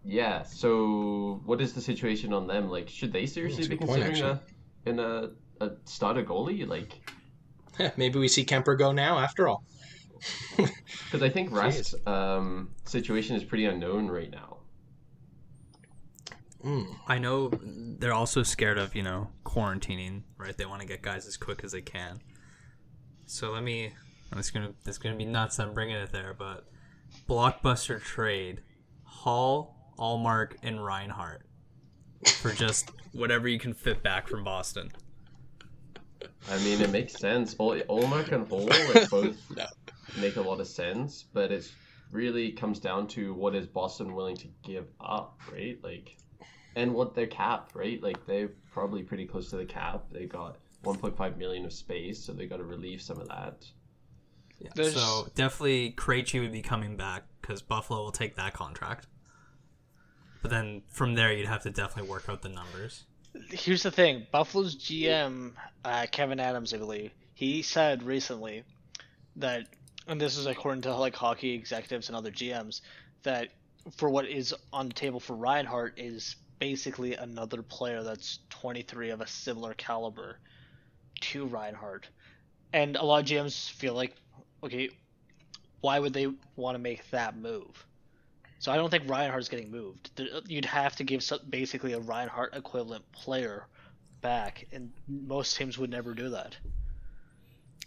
yeah. So, what is the situation on them? Like, should they seriously be good point, considering a in a a starter goalie? Like, [laughs] Maybe we see Kuemper go now after all. because I think [laughs] Rask's um, situation is pretty unknown right now. Mm. I know they're also scared of, you know, quarantining, right? They want to get guys as quick as they can. So let me. It's gonna it's gonna be nuts. I'm bringing it there, but blockbuster trade: Hall, Ullmark, and Reinhart for just whatever you can fit back from Boston. I mean, it makes sense. All Ullmark and Hall [laughs] like both No. make a lot of sense, but it really comes down to what is Boston willing to give up, right? Like, and what their cap, right? Like they're probably pretty close to the cap. They got 1.5 million of space, so they got to relieve some of that. Yeah. So definitely Krejci would be coming back because Buffalo will take that contract. But then from there, you'd have to definitely work out the numbers. Here's the thing: Buffalo's GM uh, Kevin Adams, I believe, he said recently that, and this is according to like hockey executives and other GMs, that for what is on the table for Reinhart is basically another player that's 23 of a similar caliber to Reinhart. And a lot of GMs feel like, okay, why would they want to make that move? So I don't think Reinhart's getting moved. You'd have to give some, basically a Reinhart equivalent player back, and most teams would never do that.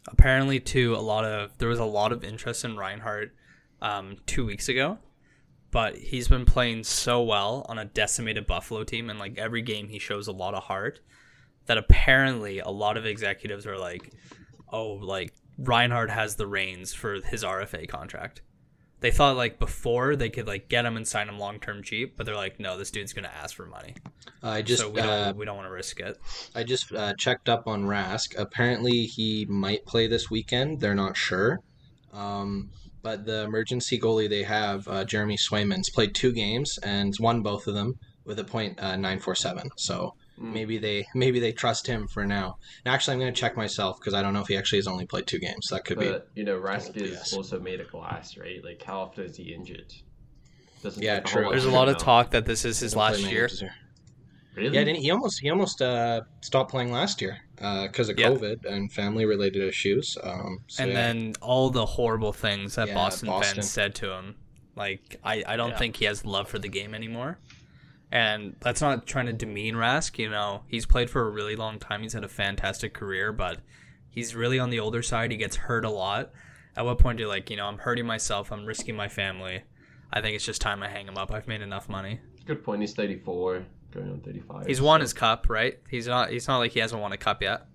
Apparently, too, a lot of there was a lot of interest in Reinhart um, two weeks ago, but he's been playing so well on a decimated Buffalo team, and like every game he shows a lot of heart. That apparently a lot of executives are like, "Oh, like Reinhart has the reins for his RFA contract." They thought like before they could like get him and sign him long term cheap, but they're like, no, this dude's gonna ask for money. I just so we uh, don't we don't want to risk it. I just uh, checked up on Rask. Apparently, he might play this weekend. They're not sure. Um, but the emergency goalie they have, uh, Jeremy Swayman's played two games and won both of them with a point uh, nine four seven. So Mm. maybe they maybe they trust him for now. And actually, I'm going to check myself because I don't know if he actually has only played two games. That could be. You know, Rask is yes. also made of glass, right? Like how often is he injured? Doesn't Yeah, true. There's a lot of know. talk that this is his last year. games Really? Yeah, didn't he almost he almost uh, stopped playing last year because of Yeah. COVID and family related issues. Um, so and yeah. then all the horrible things that Yeah, Boston, Boston. fans said to him. Like I, I don't Yeah. think he has love for the game anymore. And that's not trying to demean Rask, you know. He's played for a really long time. He's had a fantastic career, but he's really on the older side. He gets hurt a lot. At what point do you like, you know, I'm hurting myself, I'm risking my family. I think it's just time I hang him up. I've made enough money. Good point. He's 34, going on 35. He's won his cup, right? He's not he's not like he hasn't won a cup yet.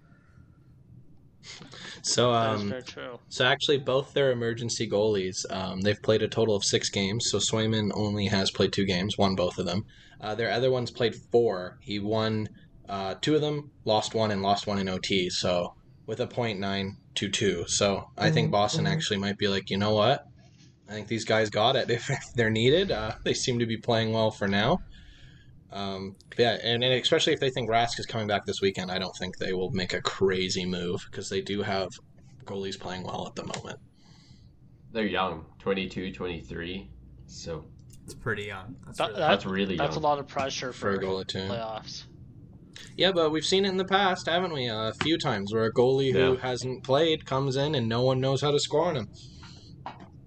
so um, very true. So actually, both their emergency goalies, um, they've played a total of six games. So Swayman only has played two games, won both of them. Uh, their other ones played four. He won uh, two of them, lost one, and lost one in OT. So with a point nine two two. So I think Boston actually might be like, you know what? I think these guys got it if they're needed. Uh, they seem to be playing well for now. Um, yeah, and, and especially if they think Rask is coming back this weekend, I don't think they will make a crazy move because they do have goalies playing well at the moment. They're young, 22, 23. So It's pretty young. That's That- really that- that's really That's a lot of pressure For for, a goalie too. playoffs. Yeah, but we've seen it in the past, haven't we? Uh, a few times where a goalie who hasn't played comes in and no one knows how to score on him.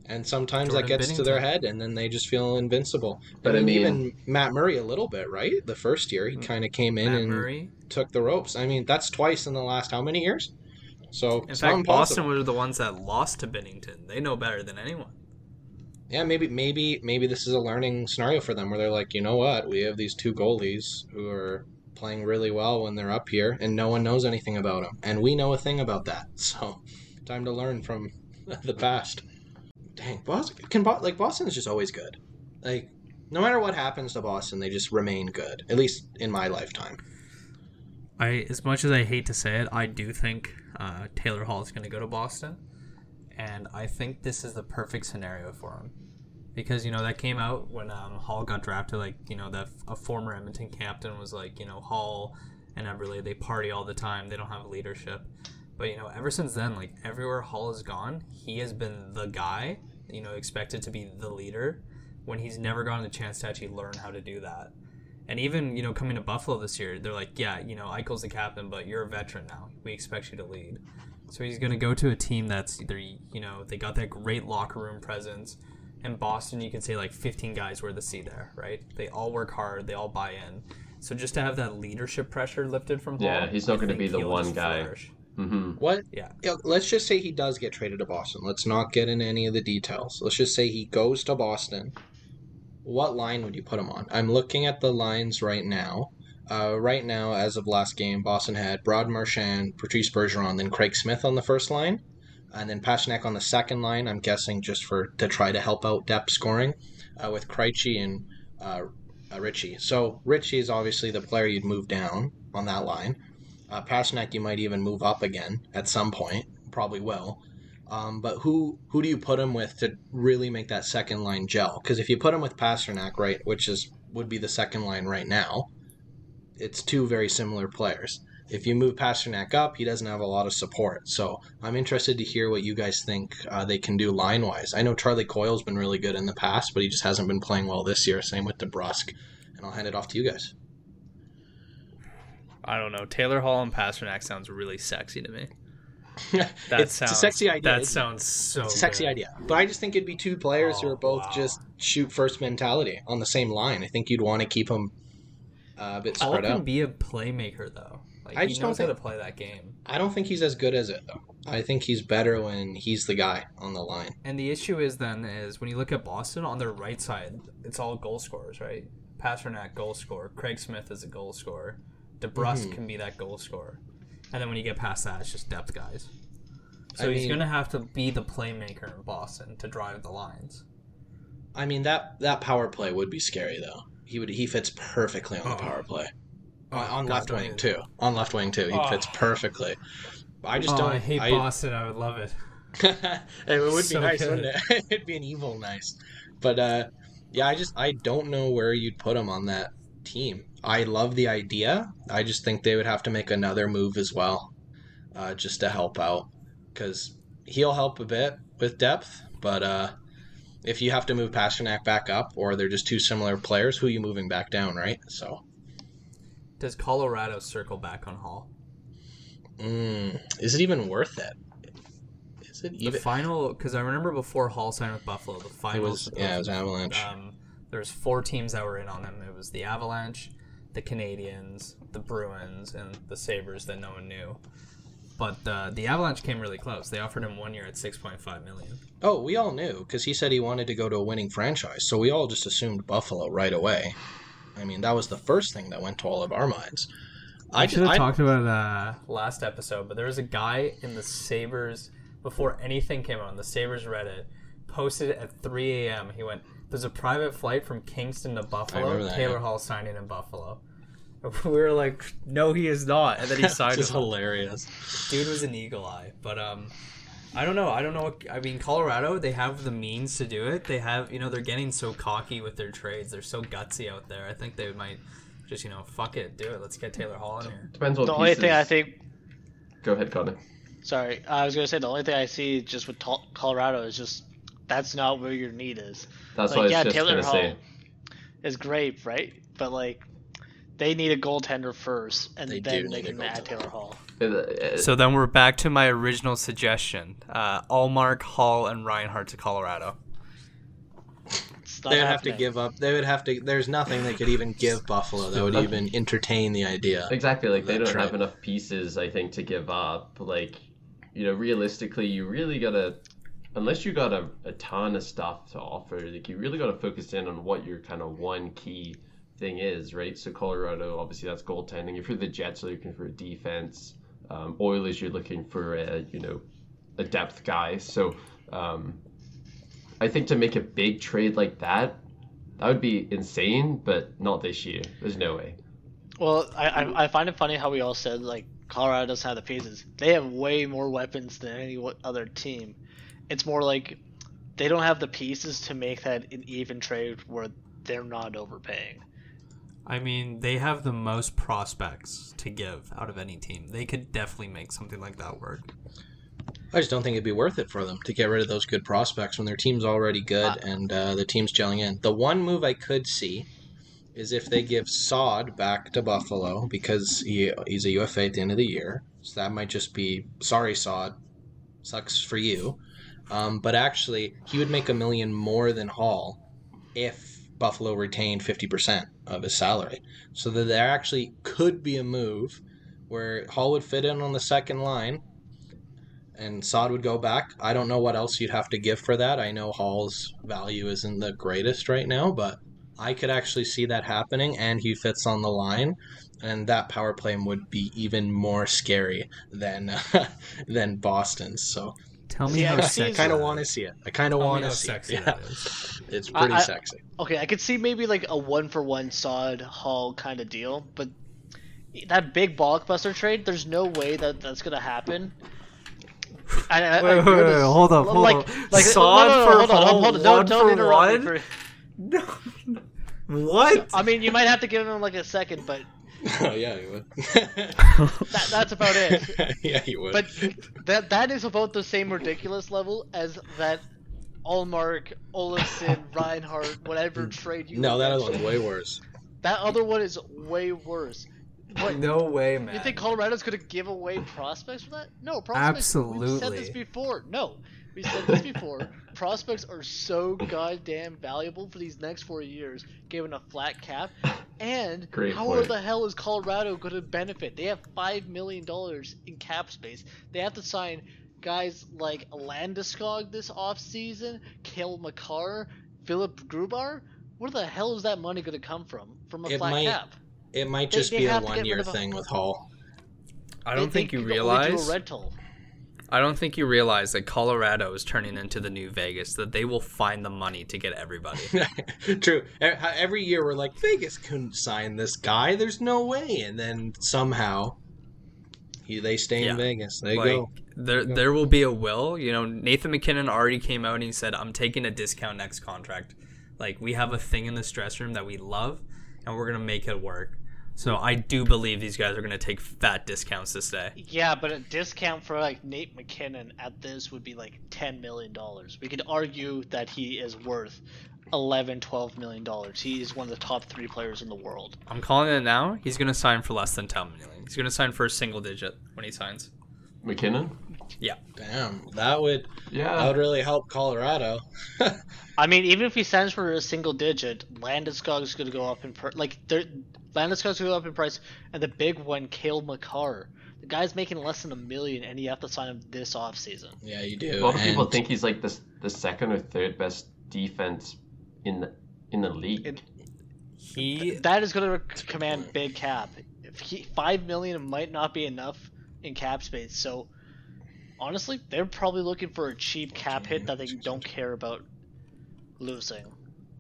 And sometimes that Jordan gets to their head, and then they just feel invincible. But I mean- even Matt Murray a little bit, right? The first year, he kind of came in Matt and Murray. took the ropes. I mean, that's twice in the last how many years? So In fact. Boston were the ones that lost to Binnington. They know better than anyone. Yeah, maybe maybe maybe this is a learning scenario for them where they're like, you know what, we have these two goalies who are playing really well when they're up here, and no one knows anything about them, and we know a thing about that. [laughs] So, time to learn from [laughs] the past. Dang, Boston can like Boston is just always good. Like, no matter what happens to Boston, they just remain good. At least in my lifetime. I, as much as I hate to say it, I do think uh, Taylor Hall is going to go to Boston, and I think this is the perfect scenario for him, because you know that came out when um, Hall got drafted. Like you know that a former Edmonton captain was like, you know Hall and Eberle they party all the time. They don't have leadership, but you know ever since then, like everywhere Hall has gone, he has been the guy. You know, expected to be the leader when he's never gotten a chance to actually learn how to do that. And even, you know, coming to Buffalo this year, they're like, yeah, you know, Eichel's the captain, but you're a veteran now. We expect you to lead. So he's going to go to a team that's either, you know, they got that great locker room presence. In Boston, you can say like 15 guys were the C there, right? They all work hard, they all buy in. So just to have that leadership pressure lifted from Hall, Yeah, he's not gonna be the one guy. flourish. hmm What? Yeah. Yeah, Let's just say he does get traded to Boston. Let's not get into any of the details. Let's just say he goes to Boston. What line would you put him on? I'm looking at the lines right now. Uh, right now, as of last game, Boston had Brad Marchand, Patrice Bergeron, then Craig Smith on the first line, and then Pastrnak on the second line. I'm guessing just for to try to help out depth scoring, uh, with Krejci and uh, uh, Ritchie. So Ritchie is obviously the player you'd move down on that line. Uh, Pastrnak, you might even move up again at some point. Probably will. Um, but who who do you put him with to really make that second line gel? Because if you put him with Pastrnak, right, which is would be the second line right now, it's two very similar players. If you move Pastrnak up, he doesn't have a lot of support. So I'm interested to hear what you guys think uh, they can do line wise. I know Charlie Coyle's been really good in the past, but he just hasn't been playing well this year. Same with DeBrusk. And I'll hand it off to you guys. I don't know. Taylor Hall and Pastrnak sounds really sexy to me. [laughs] That it's sounds, a sexy idea. That sounds so. It's a sexy good. idea. But I just think it'd be two players who Oh, are both wow. just shoot first mentality on the same line. I think you'd want to keep them uh, a bit Hall spread can out. be a playmaker though. Like I he just knows don't how to play that game. I don't think he's as good as it though. I think he's better when he's the guy on the line. And the issue is then is when you look at Boston on their right side, it's all goal scorers, right? Pastrnak goal scorer, Craig Smith is a goal scorer, DeBrusk Mhm. can be that goal scorer, and then when you get past that, it's just depth guys. So I he's mean- gonna have to be the playmaker in Boston to drive the lines. I mean that that power play would be scary though. He would he fits perfectly on the Oh. power play. Oh, on on God, left wing too. On left wing too. He Oh. fits perfectly. I just oh, don't I hate I, Boston. I would love it. [laughs] it would be So nice, good. wouldn't it? [laughs] It'd be an evil nice. But uh yeah, I just I don't know where you'd put him on that team. I love the idea. I just think they would have to make another move as well, uh, just to help out, because he'll help a bit with depth. But uh, if you have to move Pastrnak back up, or they're just two similar players, who are you moving back down, right? So, Does Colorado circle back on Hall? mm, is it even worth it? Is it even The final, because I remember before Hall signed with Buffalo, the It was yeah, it was Avalanche. Um, there's four teams that were in on him. It was the Avalanche, the Canadiens, the Bruins, and the Sabres that no one knew. But uh, the Avalanche came really close. They offered him one year at 6.5 million. Oh, we all knew because he said he wanted to go to a winning franchise. So we all just assumed Buffalo right away. I mean, that was the first thing that went to all of our minds. I, I should have I- talked about uh, last episode, but there was a guy in the Sabres before anything came on. The Sabres Reddit posted at 3 a.m. He went, "There's a private flight from Kingston to Buffalo. that, Taylor yeah. Hall signing in Buffalo." [laughs] We were like, "No, he is not," and then he [laughs] signed. Just with hilarious. dude was an eagle eye but um i don't know i don't know what, i mean colorado they have the means to do it they have you know they're getting so cocky with their trades they're so gutsy out there i think they might just you know fuck it do it let's get taylor hall in here Depends what The only thing I think, Go ahead, Connor. sorry, I was gonna say the only thing I see just with Tol- Colorado is just that's not where your need is. That's like, what I was yeah, just Taylor gonna Hall say. is great, right? But like, they need a goaltender first, and They do then they need a can add. Taylor Hall. Uh, so then we're back to my original suggestion uh ullmark hall and reinhart to colorado They would have to give up. They would have to. There's nothing they could even give Buffalo that would even entertain the idea. Exactly, like they don't have enough pieces, I think, to give up. Like, you know, realistically, you really gotta, unless you got a, a ton of stuff to offer, like you really gotta focus in on what your kind of one key thing is, right? So Colorado, obviously, that's goaltending. If you're the Jets, you're looking for a defense. Um, Oilers, you're looking for a, you know, a depth guy. So, um, I think to make a big trade like that, that would be insane, but not this year. There's no way. Well, I, I I find it funny how we all said like Colorado doesn't have the pieces. They have way more weapons than any other team. It's more like they don't have the pieces to make that an even trade where they're not overpaying. i mean they have the most prospects to give out of any team they could definitely make something like that work I just don't think it'd be worth it for them to get rid of those good prospects when their team's already good Uh, and uh, the team's gelling in. The one move I could see is if they give Saad back to Buffalo because he, he's a UFA at the end of the year. So that might just be sorry, Saad, sucks for you. Um, but actually, he would make a million more than Hall if Buffalo retained 50% of his salary. So that there actually could be a move where Hall would fit in on the second line and Saad would go back. I don't know what else you'd have to give for that. I know Hall's value isn't the greatest right now, but I could actually see that happening, and he fits on the line, and that power play would be even more scary than [laughs] than Boston's. So tell me how I kind of want to see it. I kind of want to see sexy it. [laughs] Yeah. is. It's pretty I- sexy. Okay, I could see maybe like a one for one Saad Hall kind of deal, but that big blockbuster trade, there's no way that that's gonna happen. I, I, Wait, I wait, hear wait, hold up, hold like, up. Like, Saad no, no, no, for hold on, Hall, hold on, one don't, don't for interrupt me one? for- [laughs] No. what? I mean, you might have to give him like a second, but [laughs] oh yeah, you would. [laughs] That, that's about it. [laughs] yeah, you would. But that that is about the same ridiculous level as that Ullmark, Olofsson, Reinhart, whatever mm. trade you. no, that other mentioned. one's way worse. That other one is way worse. What? No way, man. You think Colorado's gonna give away prospects for that? No, prospects. Absolutely. We've said this before. No, we said this before. Prospects are so goddamn valuable for these next four years, given a flat cap. [laughs] And Great how point. the hell is Colorado going to benefit? They have five million dollars in cap space. They have to sign guys like Landeskog this offseason, Cale Makar, Philipp Grubauer. Where the hell is that money going to come from? From a It flat might- cap? It might just they be a have to get one year rid of a- thing with [laughs] Hall. I don't They- think they you could do realize. a rental. I don't think you realize that Colorado is turning into the new Vegas. That they will find the money to get everybody. [laughs] True. Every year we're like, Vegas couldn't sign this guy. There's no way. And then somehow, he, they stay Yeah. in Vegas. They like go. there, there will be a will. You know, Nathan MacKinnon already came out and he said, "I'm taking a discount next contract." Like we have a thing in this dressing room that we love, and we're gonna make it work. So I do believe these guys are gonna take fat discounts to stay. Yeah, but a discount for like Nate MacKinnon at this would be like ten million dollars. We could argue that he is worth 11, 12 million dollars. He is one of the top three players in the world. I'm calling it now. He's gonna sign for less than 10 million. He's gonna sign for a single digit when he signs. MacKinnon? Yeah. Damn, that would yeah, that would really help Colorado. [laughs] I mean, even if he signs for a single digit, Landeskog's going to go up in price. Like, they're- Landeskog's going go up in price, and the big one, Cale Makar. The guy's making less than a million, and you have to sign him this offseason. Yeah, you do. A lot of people think he's like the the second or third best defense in the in the league. It- He That is going to command big cap. If he, five million might not be enough in cap space. So honestly, they're probably looking for a cheap cap hit that they don't care about losing.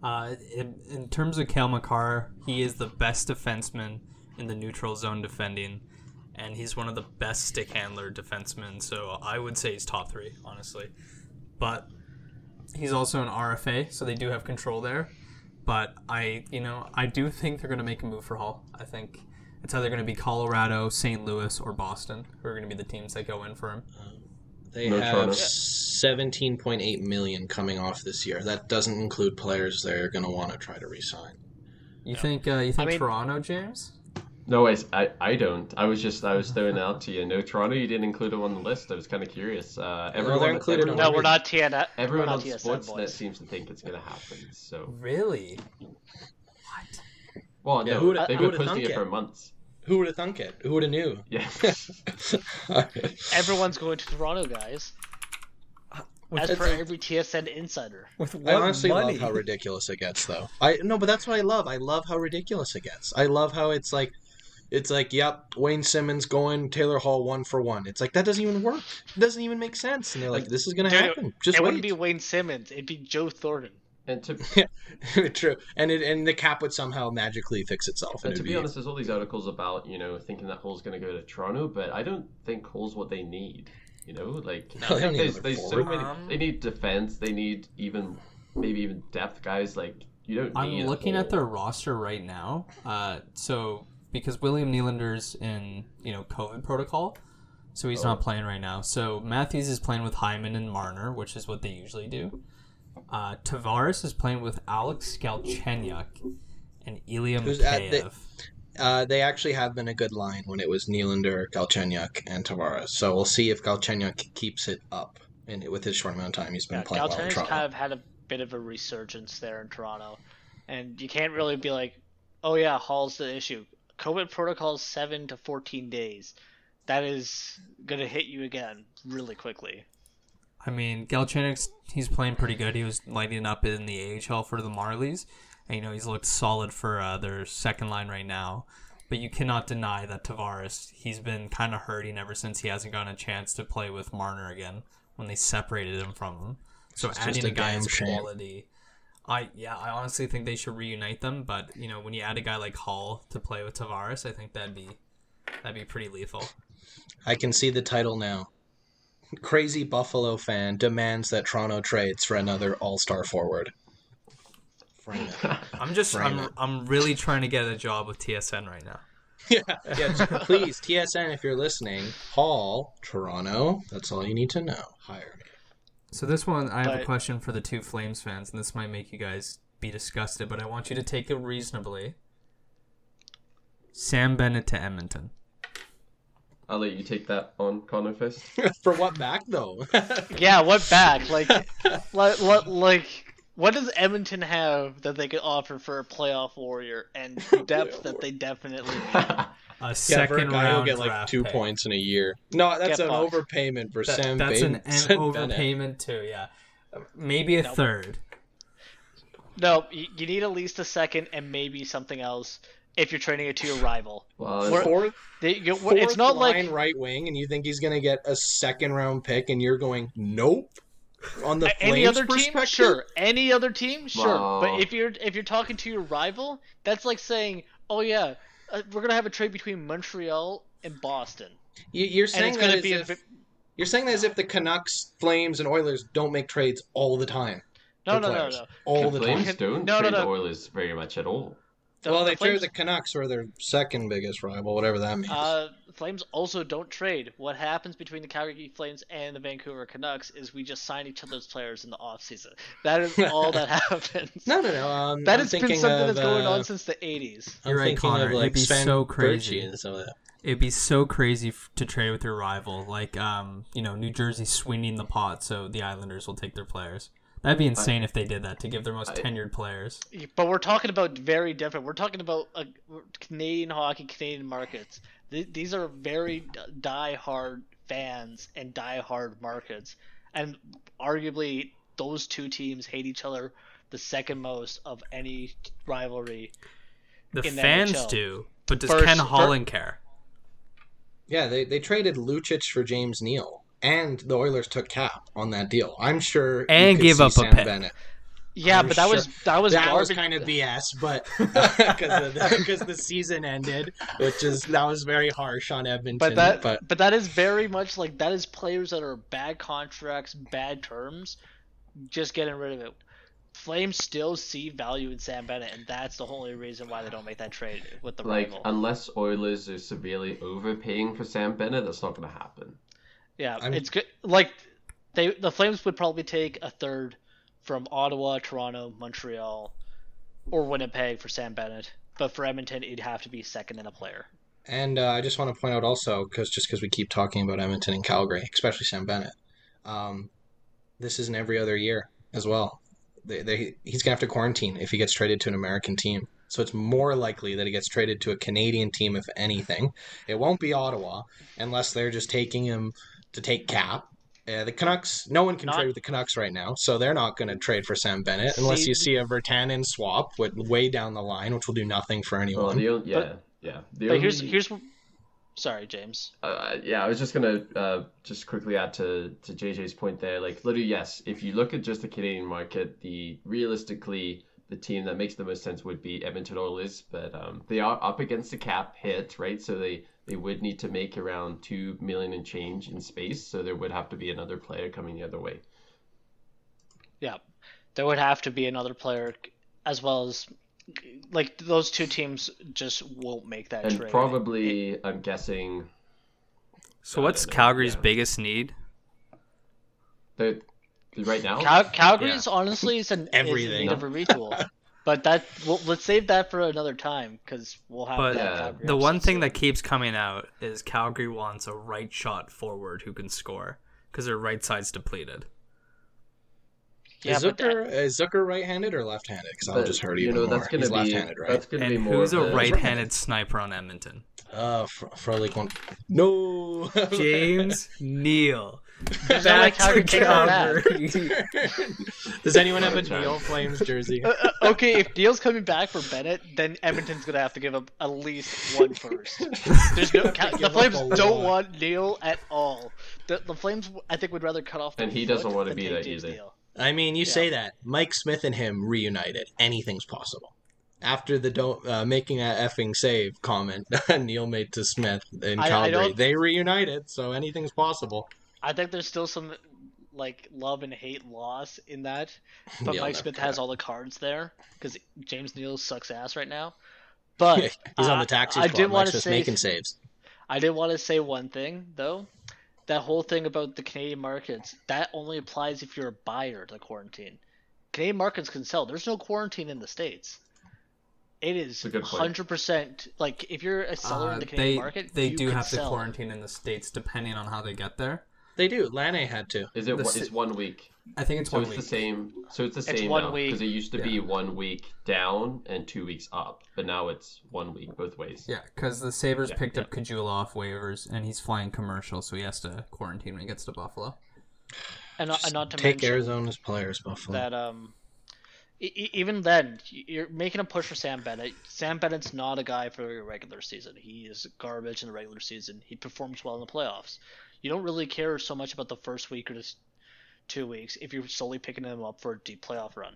Uh, in, in terms of Cale Makar, he is the best defenseman in the neutral zone defending, and he's one of the best stick handler defensemen. So I would say he's top three, honestly. But he's also an RFA, so they do have control there. But I, you know, I do think they're going to make a move for Hall. I think it's either going to be Colorado, St. Louis, or Boston who are going to be the teams that go in for him. They No have seventeen point eight million coming off this year. That doesn't include players they're going to want to try to re-sign. You think? Uh, you think mean- Toronto, James? No, I, I, I don't. I was just I was throwing out to you. No, Toronto, you didn't include him on the list. I was kind of curious. Uh, everyone, they're included everyone, No, we're not TN. everyone we're on TSN Sportsnet boys. seems to think it's gonna happen. So, Really? What? Well, Yeah, no, who would've- they've who been would've posting thunk it it? for months. Who would have thunk it? Who would have knew? Yeah. [laughs] Everyone's going to Toronto, guys. As per every TSN insider. With I honestly love how ridiculous it gets, though. I no, but that's what I love. I love how ridiculous it gets. I love how it's like, it's like, yep, Wayne Simmonds going Taylor Hall one for one. It's like that doesn't even work. It doesn't even make sense. And they're like, this is gonna Dude, happen. Just it wait. wouldn't be Wayne Simmonds. It'd be Joe Thornton. And to [laughs] True, and it and the cap would somehow magically fix itself. and And to be be, honest, there's all these articles about you know thinking that Hall's gonna go to Toronto, but I don't think Hall's what they need. You know, like No, [laughs] they need there's, there's so many. Um, They need defense. They need even maybe even depth guys. Like you don't. I'm a looking at their roster right now. Uh, so because William Nylander's in you know COVID protocol, so he's Oh. not playing right now. So Matthews is playing with Hyman and Marner, which is what they usually do. Uh, Tavares is playing with Alex Galchenyuk and Ilya Who's at the- Mikheyev. uh, they actually have been a good line when it was Nylander, Galchenyuk, and Tavares. So we'll see if Galchenyuk keeps it up. And with his short amount of time, he's been Yeah, playing well in Galchenyuk's Toronto. kind of had a bit of a resurgence there in Toronto, and you can't really be like, "Oh yeah, Hall's the issue." COVID protocol is seven to fourteen days. That is gonna hit you again really quickly. I mean, Galchenyuk's he's playing pretty good. He was lighting up in the AHL for the Marlies, and you know he's looked solid for uh, their second line right now. But you cannot deny that Tavares he's been kind of hurting ever since he hasn't gotten a chance to play with Marner again when they separated him from him. So It's adding a a guy damn as shame. quality, I yeah, I honestly think they should reunite them. But you know when you add a guy like Hall to play with Tavares, I think that'd be that'd be pretty lethal. I can see the title now. Crazy Buffalo fan demands that Toronto trades for another All Star forward. [laughs] I'm just Frame I'm it. I'm really trying to get a job with TSN right now. [laughs] yeah, yeah. please, TSN, if you're listening, Hall, Toronto. That's all you need to know. Hire me. So this one, I have a question for the two Flames fans, and this might make you guys be disgusted, but I want you to take it reasonably. Sam Bennett to Edmonton. I'll let you take that on, Connor, first. [laughs] For what back though? [laughs] Yeah, what back? Like, [laughs] like, like, like, what does Edmonton have that they could offer for a playoff warrior and depth that they definitely need? A yeah, second for a guy who'll round get like two pick. points in a year. No, that's Get an fucked. overpayment for That- Sam. that's Bain- an, an Sam Bennett. overpayment too. Yeah, maybe a Nope. third. No, you, you need at least a second and maybe something else if you're trading it to your rival. well, We're- Fourth, They, you, fourth it's not line like right wing, and you think he's gonna get a second round pick, and you're going nope. On the A- any Flames other team perspective? sure any other team sure Wow. but if you're if you're talking to your rival that's like saying oh yeah uh, we're gonna have a trade between montreal and boston You, you're saying it's that gonna as be a if, you're saying that as if the Canucks, Flames, and Oilers don't make trades all the time. no for no no no all the the Flames time. don't No, no, trade no. the Oilers very much at all. The- well, the they Flames, traded the Canucks for their second biggest rival, whatever that means. uh, Flames also don't trade. What happens between the Calgary Flames and the Vancouver Canucks is we just sign each other's players in the offseason. That is [laughs] all that happens. no, no, no. Um, That I'm has been something of, that's going uh, on since the 80s. I'm You're right, thinking Connor. of It'd be Sven so crazy. and some of that. It'd be so crazy f- to trade with your rival, like um, you know, New Jersey swinging the pot, so the Islanders will take their players. That'd be insane if they did that to give their most I- tenured players. But we're talking about very different. We're talking about uh, Canadian hockey, Canadian markets. Th- these are very die-hard fans and die-hard markets, and arguably those two teams hate each other the second most of any rivalry. The In the fans NHL. do, but does First- Ken fir- Holland care? Yeah, they, they traded Lucic for James Neal, and the Oilers took Cap on that deal. I'm sure. And could gave see up a Sam pick. Bennett. Yeah, I'm but that was that was that garbage. was kind of BS, but [laughs] [laughs] because the, the season ended, which is that was very harsh on Edmonton. But that, but but, that is very much like that is players that are bad contracts, bad terms, just getting rid of it. Flames still see value in Sam Bennett, and that's the only reason why they don't make that trade with the Like, rival. unless Oilers are severely overpaying for Sam Bennett, that's not going to happen. Yeah, I'm- it's good. Like they, the Flames would probably take a third from Ottawa, Toronto, Montreal, or Winnipeg for Sam Bennett. But for Edmonton, it'd have to be second and a player. And uh, I just want to point out also, because just because we keep talking about Edmonton and Calgary, especially Sam Bennett, um, this isn't every other year as well. They, they, he's gonna have to quarantine if he gets traded to an American team. So it's more likely that he gets traded to a Canadian team, if anything. It won't be Ottawa unless they're just taking him to take cap. Uh, the Canucks, no one can Not- trade with the Canucks right now, so they're not going to trade for Sam Bennett unless See- you see a Virtanen swap with way down the line, which will do nothing for Well, anyone. the, o- yeah, yeah. The But here's here's. Sorry, James. uh, yeah, I was just gonna uh, just quickly add to to JJ's point there. Like, literally, yes. If you look at just the Canadian market, the realistically the team that makes the most sense would be Edmonton Oilers, but um, they are up against the cap hit, right? So they they would need to make around two million and change in space. So there would have to be another player coming the other way. Yeah, there would have to be another player, as well as like those two teams just won't make that And trade. probably, I'm guessing So what's know, Calgary's yeah. biggest need? that right now. Cal- Calgary's honestly is an Everything. Is in need a retool. But that well, let's save that for another time because we'll have But that Yeah. The one thing soon. that keeps coming out is Calgary wants a right shot forward who can score because their right side's depleted. yeah, is Zucker is Zucker right-handed or left-handed? Because I'll just hurt you even know more. that's gonna He's be left-handed, right? that's gonna be more. who's a of the- right-handed sniper on Edmonton? Uh, Fr- Frolik one. No. [laughs] James Neal. There's no Calgary can have that. [laughs] Does anyone have a Neal Flames jersey? Uh, uh, okay, if Neal's coming back for Bennett, then Edmonton's gonna have to give up at least one first. [laughs] There's no Cal- the Flames don't lot. want Neal at all. The, the Flames, I think, would rather cut off. And he doesn't wanna be take there James either. Neal. I mean, you Yeah. say that Mike Smith and him reunited. Anything's possible. After the don't uh, making that effing save comment [laughs] Neal made to Smith in I- I Calgary, they reunited, so anything's possible. I think there's still some like love and hate loss in that, [laughs] but Neal Mike Smith could has all the cards there because James Neal sucks ass right now. [laughs] But He's on the taxi I squad. did want Mike's to say making saves. I did want to say one thing though. That whole thing about the Canadian markets that only applies if you're a buyer to quarantine. Canadian markets can sell. There's no quarantine in the states. It is a good point. hundred percent like if you're a seller in Uh, the Canadian they market, they you do can have to quarantine in the states depending on how they get there. They do. Laine had to. Is it The one- it's one week? I think it's So one it's week. the same. So it's the It's same one now week. because it used to be one week down and two weeks up, but now it's one week both ways. Yeah, because the Sabres Yeah, picked yeah. up Kajula off waivers, and he's flying commercial, so he has to quarantine when he gets to Buffalo. and, not, and not to Take mention Arizona's players, Buffalo. that um, e- even then you're making a push for Sam Bennett. Sam Bennett's not a guy for a regular season. He is garbage in the regular season. He performs well in the playoffs. You don't really care so much about the first week or just two weeks if you're solely picking them up for a deep playoff run.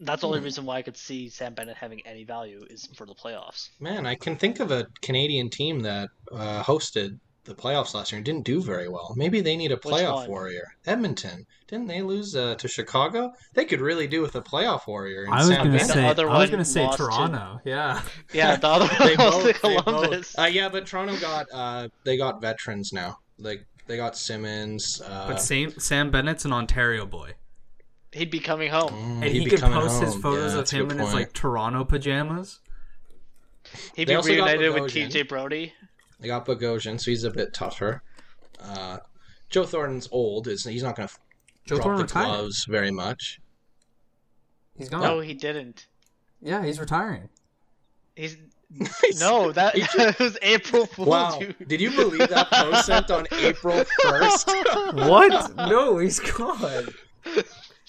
That's the only reason why I could see Sam Bennett having any value is for the playoffs. Man, I can think of a Canadian team that uh, hosted the playoffs last year and didn't do very well. Maybe they need a playoff warrior. Edmonton. Didn't they lose uh, to Chicago? They could really do with a playoff warrior. I was gonna Bennett. The say, other I was gonna say lost to- Toronto. Yeah, Yeah, the [laughs] other they one was both, the they both. Columbus. Uh, yeah, but Toronto got uh, they got veterans now. Like they got Simmonds. Uh, but Sam Sam Bennett's an Ontario boy, He'd be coming home. mm, and he'd could coming post his photos Yeah, of him good in his like Toronto pajamas. He'd They be also got reunited with TJ Brodie. They got Bogosian, so he's a bit tougher. Uh, Joe Thornton's old. Is he's not going to Joe drop Thornton the retired. gloves very much. He's gone. No, he didn't. Yeah, he's retiring. He's [laughs] no [laughs] that, [laughs] that was April Fool's. Wow! you- Did you believe that post sent on April first? what? No, he's gone.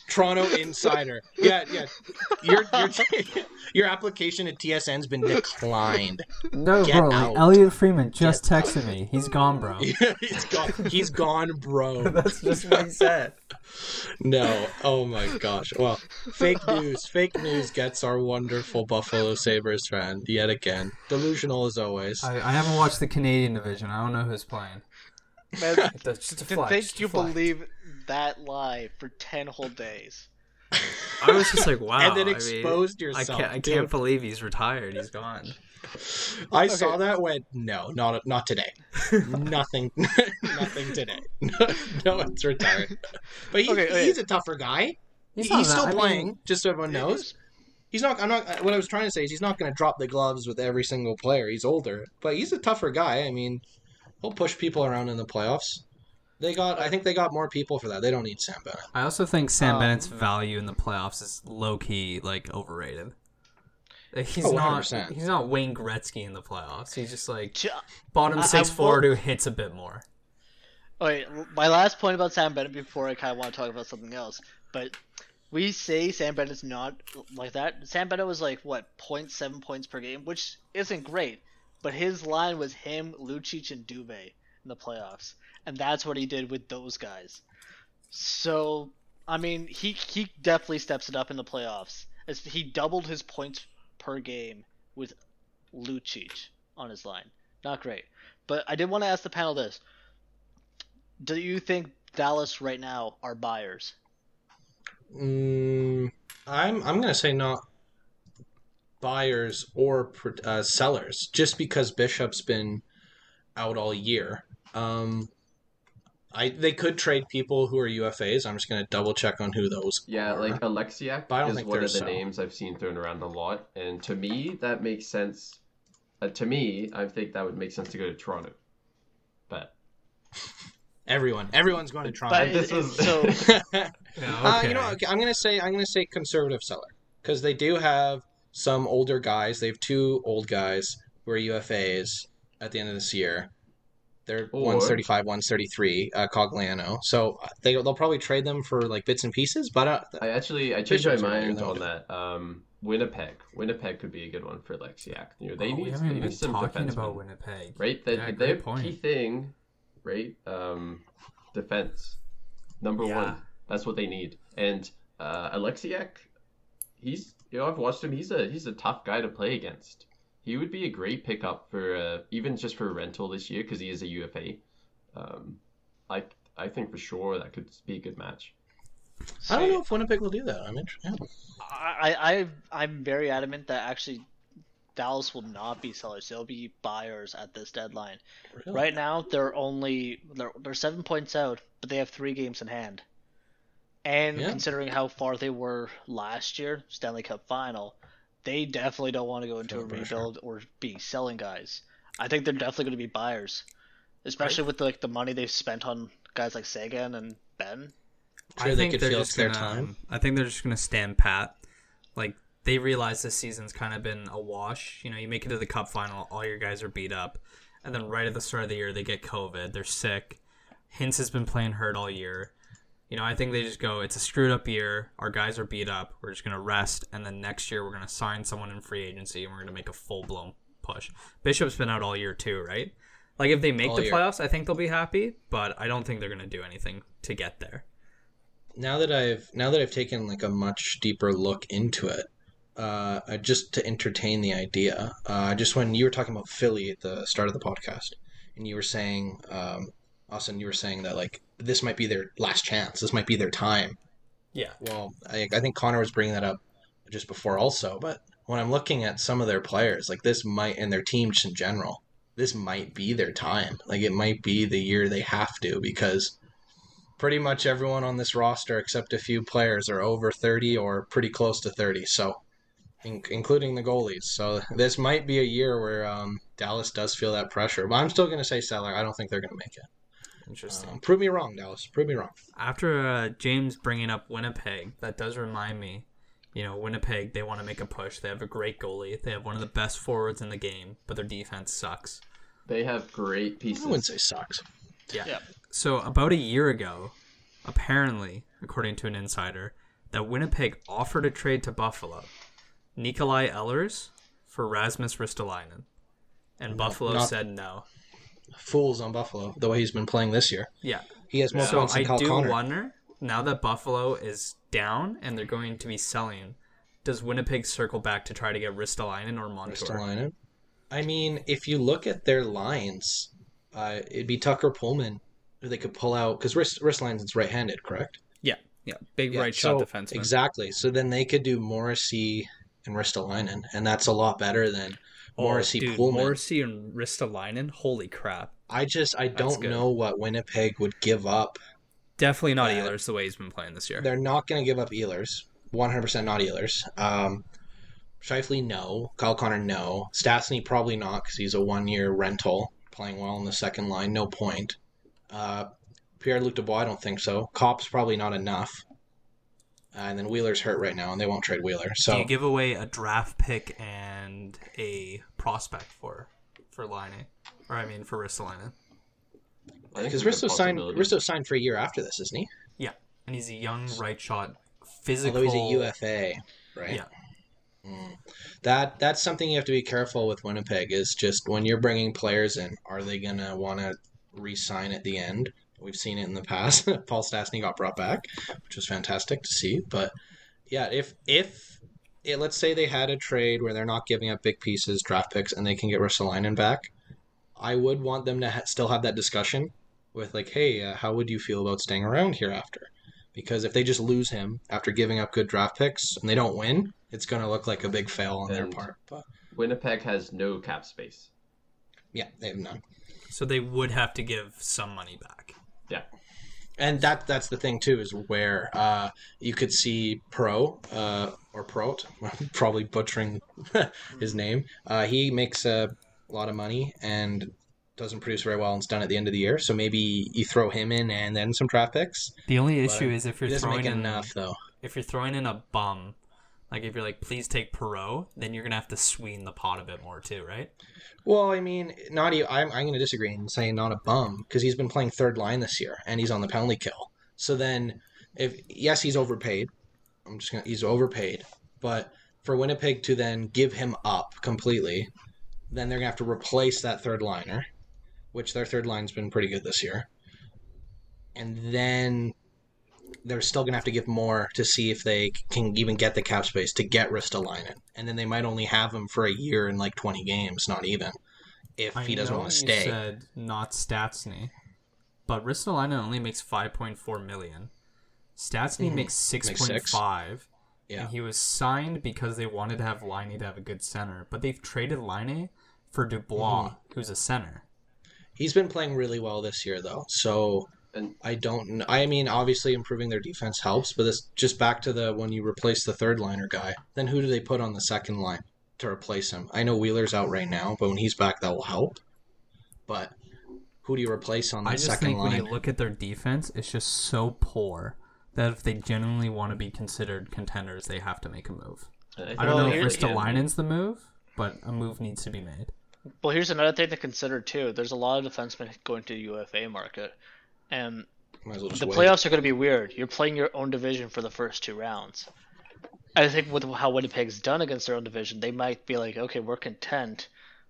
Toronto Insider. Yeah, yeah. Your your [laughs] your application at TSN's been declined. No, Get bro. out. Elliotte Friedman just texted me. He's gone, bro. [laughs] he's gone. He's gone, bro. [laughs] That's just what he said. No. Oh my gosh. Well, fake news. Fake news gets our wonderful Buffalo Sabres fan yet again. Delusional as always. I, I haven't watched the Canadian division. I don't know who's playing. Man, That's just a to flex, just a you flex. believe that lie for ten whole days. I was just like, wow. [laughs] and then I mean, exposed I yourself. can't. I can't believe he's retired. He's gone. I saw that. Went no, not not today. [laughs] nothing, [laughs] nothing today. no, one's retired. But he, Okay, okay. he's a tougher guy. He's He's, not that- still I mean- playing, just so everyone knows. He's not. I'm not. Uh, what I was trying to say is he's not going to drop the gloves with every single player. He's older, but he's a tougher guy. I mean, he'll push people around in the playoffs. They got. I think they got more people for that. They don't need Sam Bennett. I also think Sam Um, Bennett's value in the playoffs is low key like overrated. Like, He's Oh, not. 100%. He's not Wayne Gretzky in the playoffs. He's just like J- bottom I- I six forward will- who hits a bit more. All right, my last point about Sam Bennett before I kind of want to talk about something else, but we say Sam Bennett's not like that. Sam Bennett was like what 0.7 points per game, which isn't great, but his line was him, Lucic, and Dubé in the playoffs, and that's what he did with those guys. So I mean, he he definitely steps it up in the playoffs. As he doubled his points per game with Lucic on his line. Not great, but I did want to ask the panel this do you think Dallas right now are buyers? Mm, I'm. I'm going to say not buyers or uh, sellers, just because Bishop's been out all year. Um, I they could trade people who are UFAs. I'm just going to double check on who those. Yeah, are. like Oleksiak But I don't is think one of the so. names I've seen thrown around a lot, and to me that makes sense. Uh, to me, I think that would make sense to go to Toronto, but [laughs] everyone. Everyone's going to But Toronto. [laughs] this it- was- so Yeah, [laughs] Uh, you know, okay, I'm gonna say I'm gonna say conservative seller because they do have some older guys. They have two old guys who are UFAs at the end of this year. They're Or- 135, 133, uh, Cogliano. So uh, they they'll probably trade them for like bits and pieces. But uh, I actually I changed my mind good. on that. Um, Winnipeg, Winnipeg could be a good one for Oleksiak. You know, they Oh, we need, haven't they even need some talking about Winnipeg. right? That Yeah, their point. key thing, right? Um, defense, number Yeah. one. That's what they need. And uh, Oleksiak, he's you know I've watched him. He's a he's a tough guy to play against. He would be a great pickup for uh, even just for rental this year because he is a UFA. Um, I I think for sure that could be a good match. I don't know if Winnipeg will do that. I'm interested. I, I I'm very adamant that actually Dallas will not be sellers; they'll be buyers at this deadline. Really? Right now, they're only they're they're seven points out, but they have three games in hand. And Yeah. considering how far they were last year, Stanley Cup final, they definitely don't want to go into Feel a the pressure. rebuild or be selling guys. I think they're definitely going to be buyers, especially with like the money they've spent on guys like Seguin and Benn. Sure, they could they're just their gonna- time. I think they're just gonna stand pat. Like they realize this season's kind of been a wash. You know, you make it to the cup final, all your guys are beat up, and then right at the start of the year they get COVID, they're sick. Hintz has been playing hurt all year. You know, I think they just go, it's a screwed up year. Our guys are beat up. We're just gonna rest, and then next year we're gonna sign someone in free agency, and we're gonna make a full blown push. Bishop's been out all year too, right? Like if they make All the year. playoffs, I think they'll be happy, but I don't think they're gonna do anything to get there. now that I've now that I've taken like a much deeper look into it, uh, uh, just to entertain the idea, uh, just when you were talking about Philly at the start of the podcast, and you were saying, um, Austin, you were saying that like this might be their last chance, this might be their time. Yeah. Well, I, I think Connor was bringing that up just before also, but when I'm looking at some of their players, like this might and their team just in general, this might be their time. Like it might be the year they have to because pretty much everyone on this roster except a few players are over 30 or pretty close to 30 so in- including the goalies so this might be a year where um, dallas does feel that pressure but i'm still going to say seller i don't think they're going to make it Interesting. um, prove me wrong dallas prove me wrong After uh, James bringing up Winnipeg, that does remind me. You know, Winnipeg, they want to make a push. They have a great goalie. They have one of the best forwards in the game, but their defense sucks. They have great pieces. i wouldn't say sucks Yeah. Yeah. So about a year ago, apparently, according to an insider, that Winnipeg offered a trade to Buffalo, Nikolaj Ehlers for Rasmus Ristolainen, and Buffalo not- said no. Fools on buffalo the way he's been playing this year Yeah. he has more So points I than Kyle do Connor. wonder now that Buffalo is down and they're going to be selling. Does Winnipeg circle back to try to get Ristolainen or Montour? Ristolainen. I mean, if you look at their lines, uh, it'd be Tucker Poolman who they could pull out because Wrist, Ristolainen's right-handed, correct? Yeah, yeah, big Yeah, right shot defenseman. Exactly. So then they could do Morrissey and Ristolainen, and that's a lot better than Oh, Morrissey dude, Poolman. Morrissey and Ristolainen. Holy crap! I just I don't good. know what Winnipeg would give up. Definitely not Uh, Ehlers the way he's been playing this year. They're not going to give up Ehlers. 100% not Ehlers. Um, Scheifele, no. Kyle Connor, no. Stastny, probably not because he's a one-year rental, playing well in the second line. No point. Uh, Pierre-Luc Dubois, I don't think so. Copp's probably not enough. Uh, and then Wheeler's hurt right now, and they won't trade Wheeler. So Do you give away a draft pick and a prospect for for Line, or I mean for Ristolainen? I because it's Risto signed. Risto signed for a year after this, isn't he? Yeah, and he's a young right shot, physical. Although he's a UFA, right? Yeah. Mm. That that's something you have to be careful with Winnipeg. Is just when you're bringing players in, are they gonna want to re-sign at the end? We've seen it in the past. [laughs] Paul Stastny got brought back, which was fantastic to see. But yeah, if if it, let's say they had a trade where they're not giving up big pieces, draft picks, and they can get Ristolainen back, I would want them to ha- still have that discussion with like, hey, uh, how would you feel about staying around here after? Because if they just lose him after giving up good draft picks and they don't win, it's going to look like a big fail on their part. But Winnipeg has no cap space. yeah, they have none. So they would have to give some money back. Yeah. And that that's the thing too is where uh, you could see Pro uh, or Prot, [laughs] probably butchering [laughs] his name. Uh, he makes a lot of money and doesn't produce very well and it's done at the end of the year. So maybe you throw him in and then some draft picks. The only But issue is if you're throwing in enough though. if you're throwing in a bum, like if you're like, please take Perreault, then you're gonna have to sweeten the pot a bit more too, right? Well, I mean, not e- I'm I'm to disagree and say not a bum because he's been playing third line this year and he's on the penalty kill. So then, if yes, he's overpaid. I'm just gonna he's overpaid, but for Winnipeg to then give him up completely, then they're gonna have to replace that third liner, which their third line's been pretty good this year, and then they're still gonna have to give more to see if they can even get the cap space to get Ristolainen, and then they might only have him for a year in like 20 games, not even, if he doesn't want to you stay. Said not Statsny, but Ristolainen only makes 5.4 million. Statsny Mhm. makes Makes 6.5, Yeah. And he was signed because they wanted to have Liney to have a good center, but they've traded Liney for Dubois, who's a center. He's been playing really well this year, though. So And I don't. I mean, obviously improving their defense helps, but this just back to the when you replace the third liner guy, then who do they put on the second line to replace him? I know Wheeler's out right now, but when he's back, that will help. But who do you replace on the I just second think when you look at their defense, it's just so poor that if they genuinely want to be considered contenders, they have to make a move. I, I don't Well, know if here's- Ristolainen's the move, but a move needs to be made. Well, here's another thing to consider too. There's a lot of defensemen going to the UFA market, and Might as well just the wait. playoffs are going to be weird. You're playing your own division for the first two rounds. I think with how Winnipeg's done against their own division, they might be like, okay, we're content.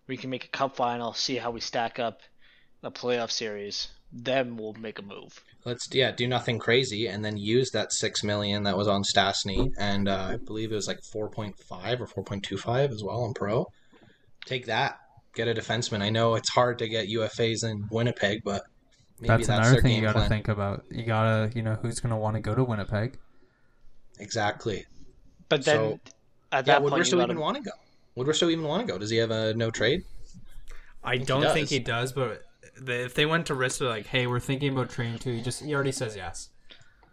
We can make a cup final, see how we stack up in a playoff series. Then we'll make a move. Let's yeah do nothing crazy and then use that six million that was on Stastny and uh, I believe it was like four point five or four point two five as well on pro. Take that, get a defenseman. I know it's hard to get UFAs in Winnipeg, but maybe that's, that's, another thing you got to think about. You gotta, you know, who's gonna want to go to Winnipeg? Exactly. But then So, at Yeah, that would point, you even want to go? Would Risto even want to go? Does he have a no trade? I he don't think he does, but if they went to Risto, like, hey, we're thinking about trading too, he just he already says yes.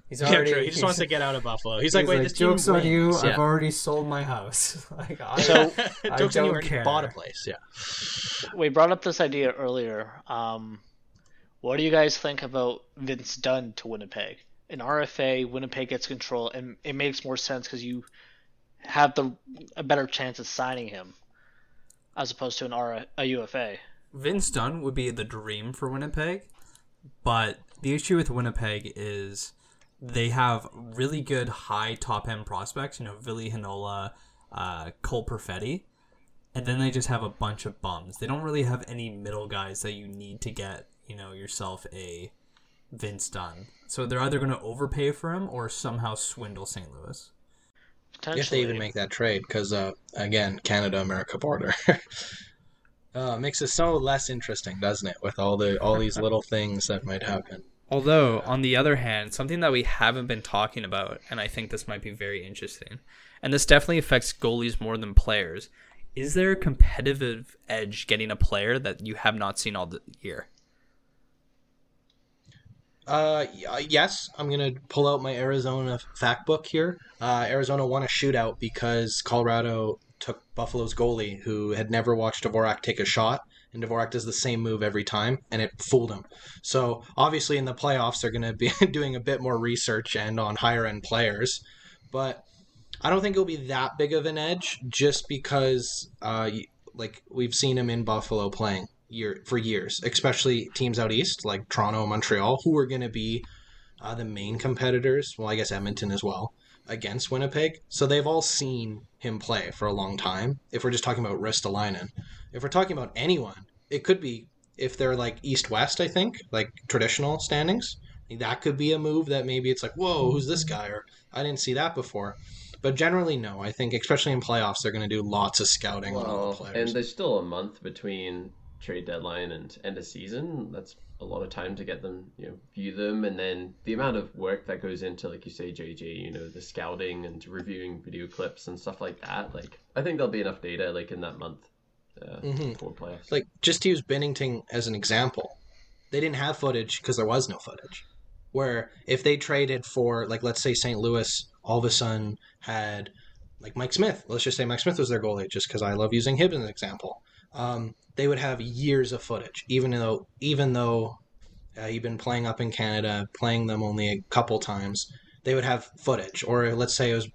He's already, Yeah, true. He just wants to get out of Buffalo. He's, like, he's wait, this team jokes on you. wins." I've already sold my house. [laughs] like, I, So- I [laughs] Jokes on you don't already care. bought a place. Yeah. we brought up this idea earlier. Um, what do you guys think about Vince Dunn to Winnipeg? In RFA, Winnipeg gets control, and it makes more sense because you have the a better chance of signing him as opposed to an R a UFA. Vince Dunn would be the dream for Winnipeg, but the issue with Winnipeg is they have really good high top end prospects. You know, Ville Heinola, uh, Cole Perfetti, and then they just have a bunch of bums. They don't really have any middle guys that you need to get you know yourself a Vince Dunn. So they're either going to overpay for him or somehow swindle St. Louis. Potentially, If they even make that trade, because uh, again, Canada America border. [laughs] uh, makes it so less interesting, doesn't it? With all the all these little things that might happen. Although, on the other hand, something that we haven't been talking about, and I think this might be very interesting, and this definitely affects goalies more than players, is there a competitive edge getting a player that you have not seen all the year? Uh, yes, I'm gonna pull out my Arizona fact book here. Uh, Arizona won a shootout because Colorado took Buffalo's goalie, who had never watched Dvorak take a shot, and Dvorak does the same move every time, and it fooled him. So obviously, in the playoffs, they're gonna be [laughs] doing a bit more research and on higher end players, but I don't think it'll be that big of an edge, just because, uh, like we've seen him in Buffalo playing year for years, especially teams out east like Toronto Montreal, who are going to be uh, the main competitors. Well, I guess Edmonton as well against Winnipeg. So they've all seen him play for a long time. If we're just talking about Ristolainen, if we're talking about anyone, it could be if they're like east west. I think like traditional standings. That could be a move that maybe it's like, whoa, who's this guy? Or I didn't see that before. But generally, no. I think, especially in playoffs, they're going to do lots of scouting on all the players. and there's still a month between trade deadline and end of season. That's a lot of time to get them, you know, view them, and then the amount of work that goes into, like you say, JJ, you know, the scouting and reviewing video clips and stuff like that. Like, I think there'll be enough data, like in that month, uh, Mhm. for playoffs. like just to use Binnington as an example, they didn't have footage because there was no footage. Where if they traded for like let's say St. Louis all of a sudden had like Mike Smith, let's just say Mike Smith was their goalie, just because I love using him as an example. Um, they would have years of footage, even though even though uh, he'd been playing up in Canada, playing them only a couple times. They would have footage, or let's say it was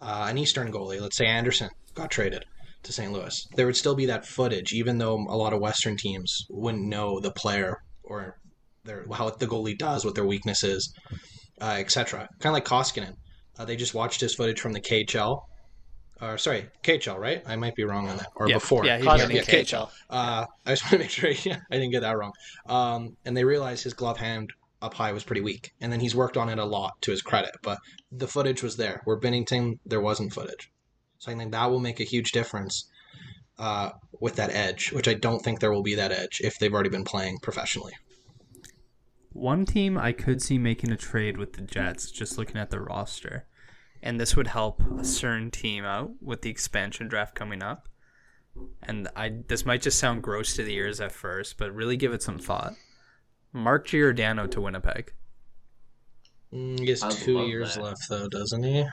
uh, an Eastern goalie. Let's say Andersen got traded to St. Louis. There would still be that footage, even though a lot of Western teams wouldn't know the player or their how the goalie does, what their weakness is, uh, etc. Kind of like Koskinen. Uh, they just watched his footage from the KHL. Or sorry, KHL, right? I might be wrong on that. Or Yeah, before. yeah, he- Cosmic yeah, KHL. Uh, I just want to make sure [laughs] yeah, I didn't get that wrong. Um, and they realized his glove hand up high was pretty weak, and then he's worked on it a lot to his credit. But the footage was there. Where Binnington, there wasn't footage. So I think that will make a huge difference uh, with that edge, which I don't think there will be that edge if they've already been playing professionally. One team I could see making a trade with the Jets, just looking at the roster, and this would help a certain team out with the expansion draft coming up. And I this might just sound gross to the ears at first, but really give it some thought. Mark Giordano to Winnipeg. Mm, he has I two years that. left, though, doesn't he?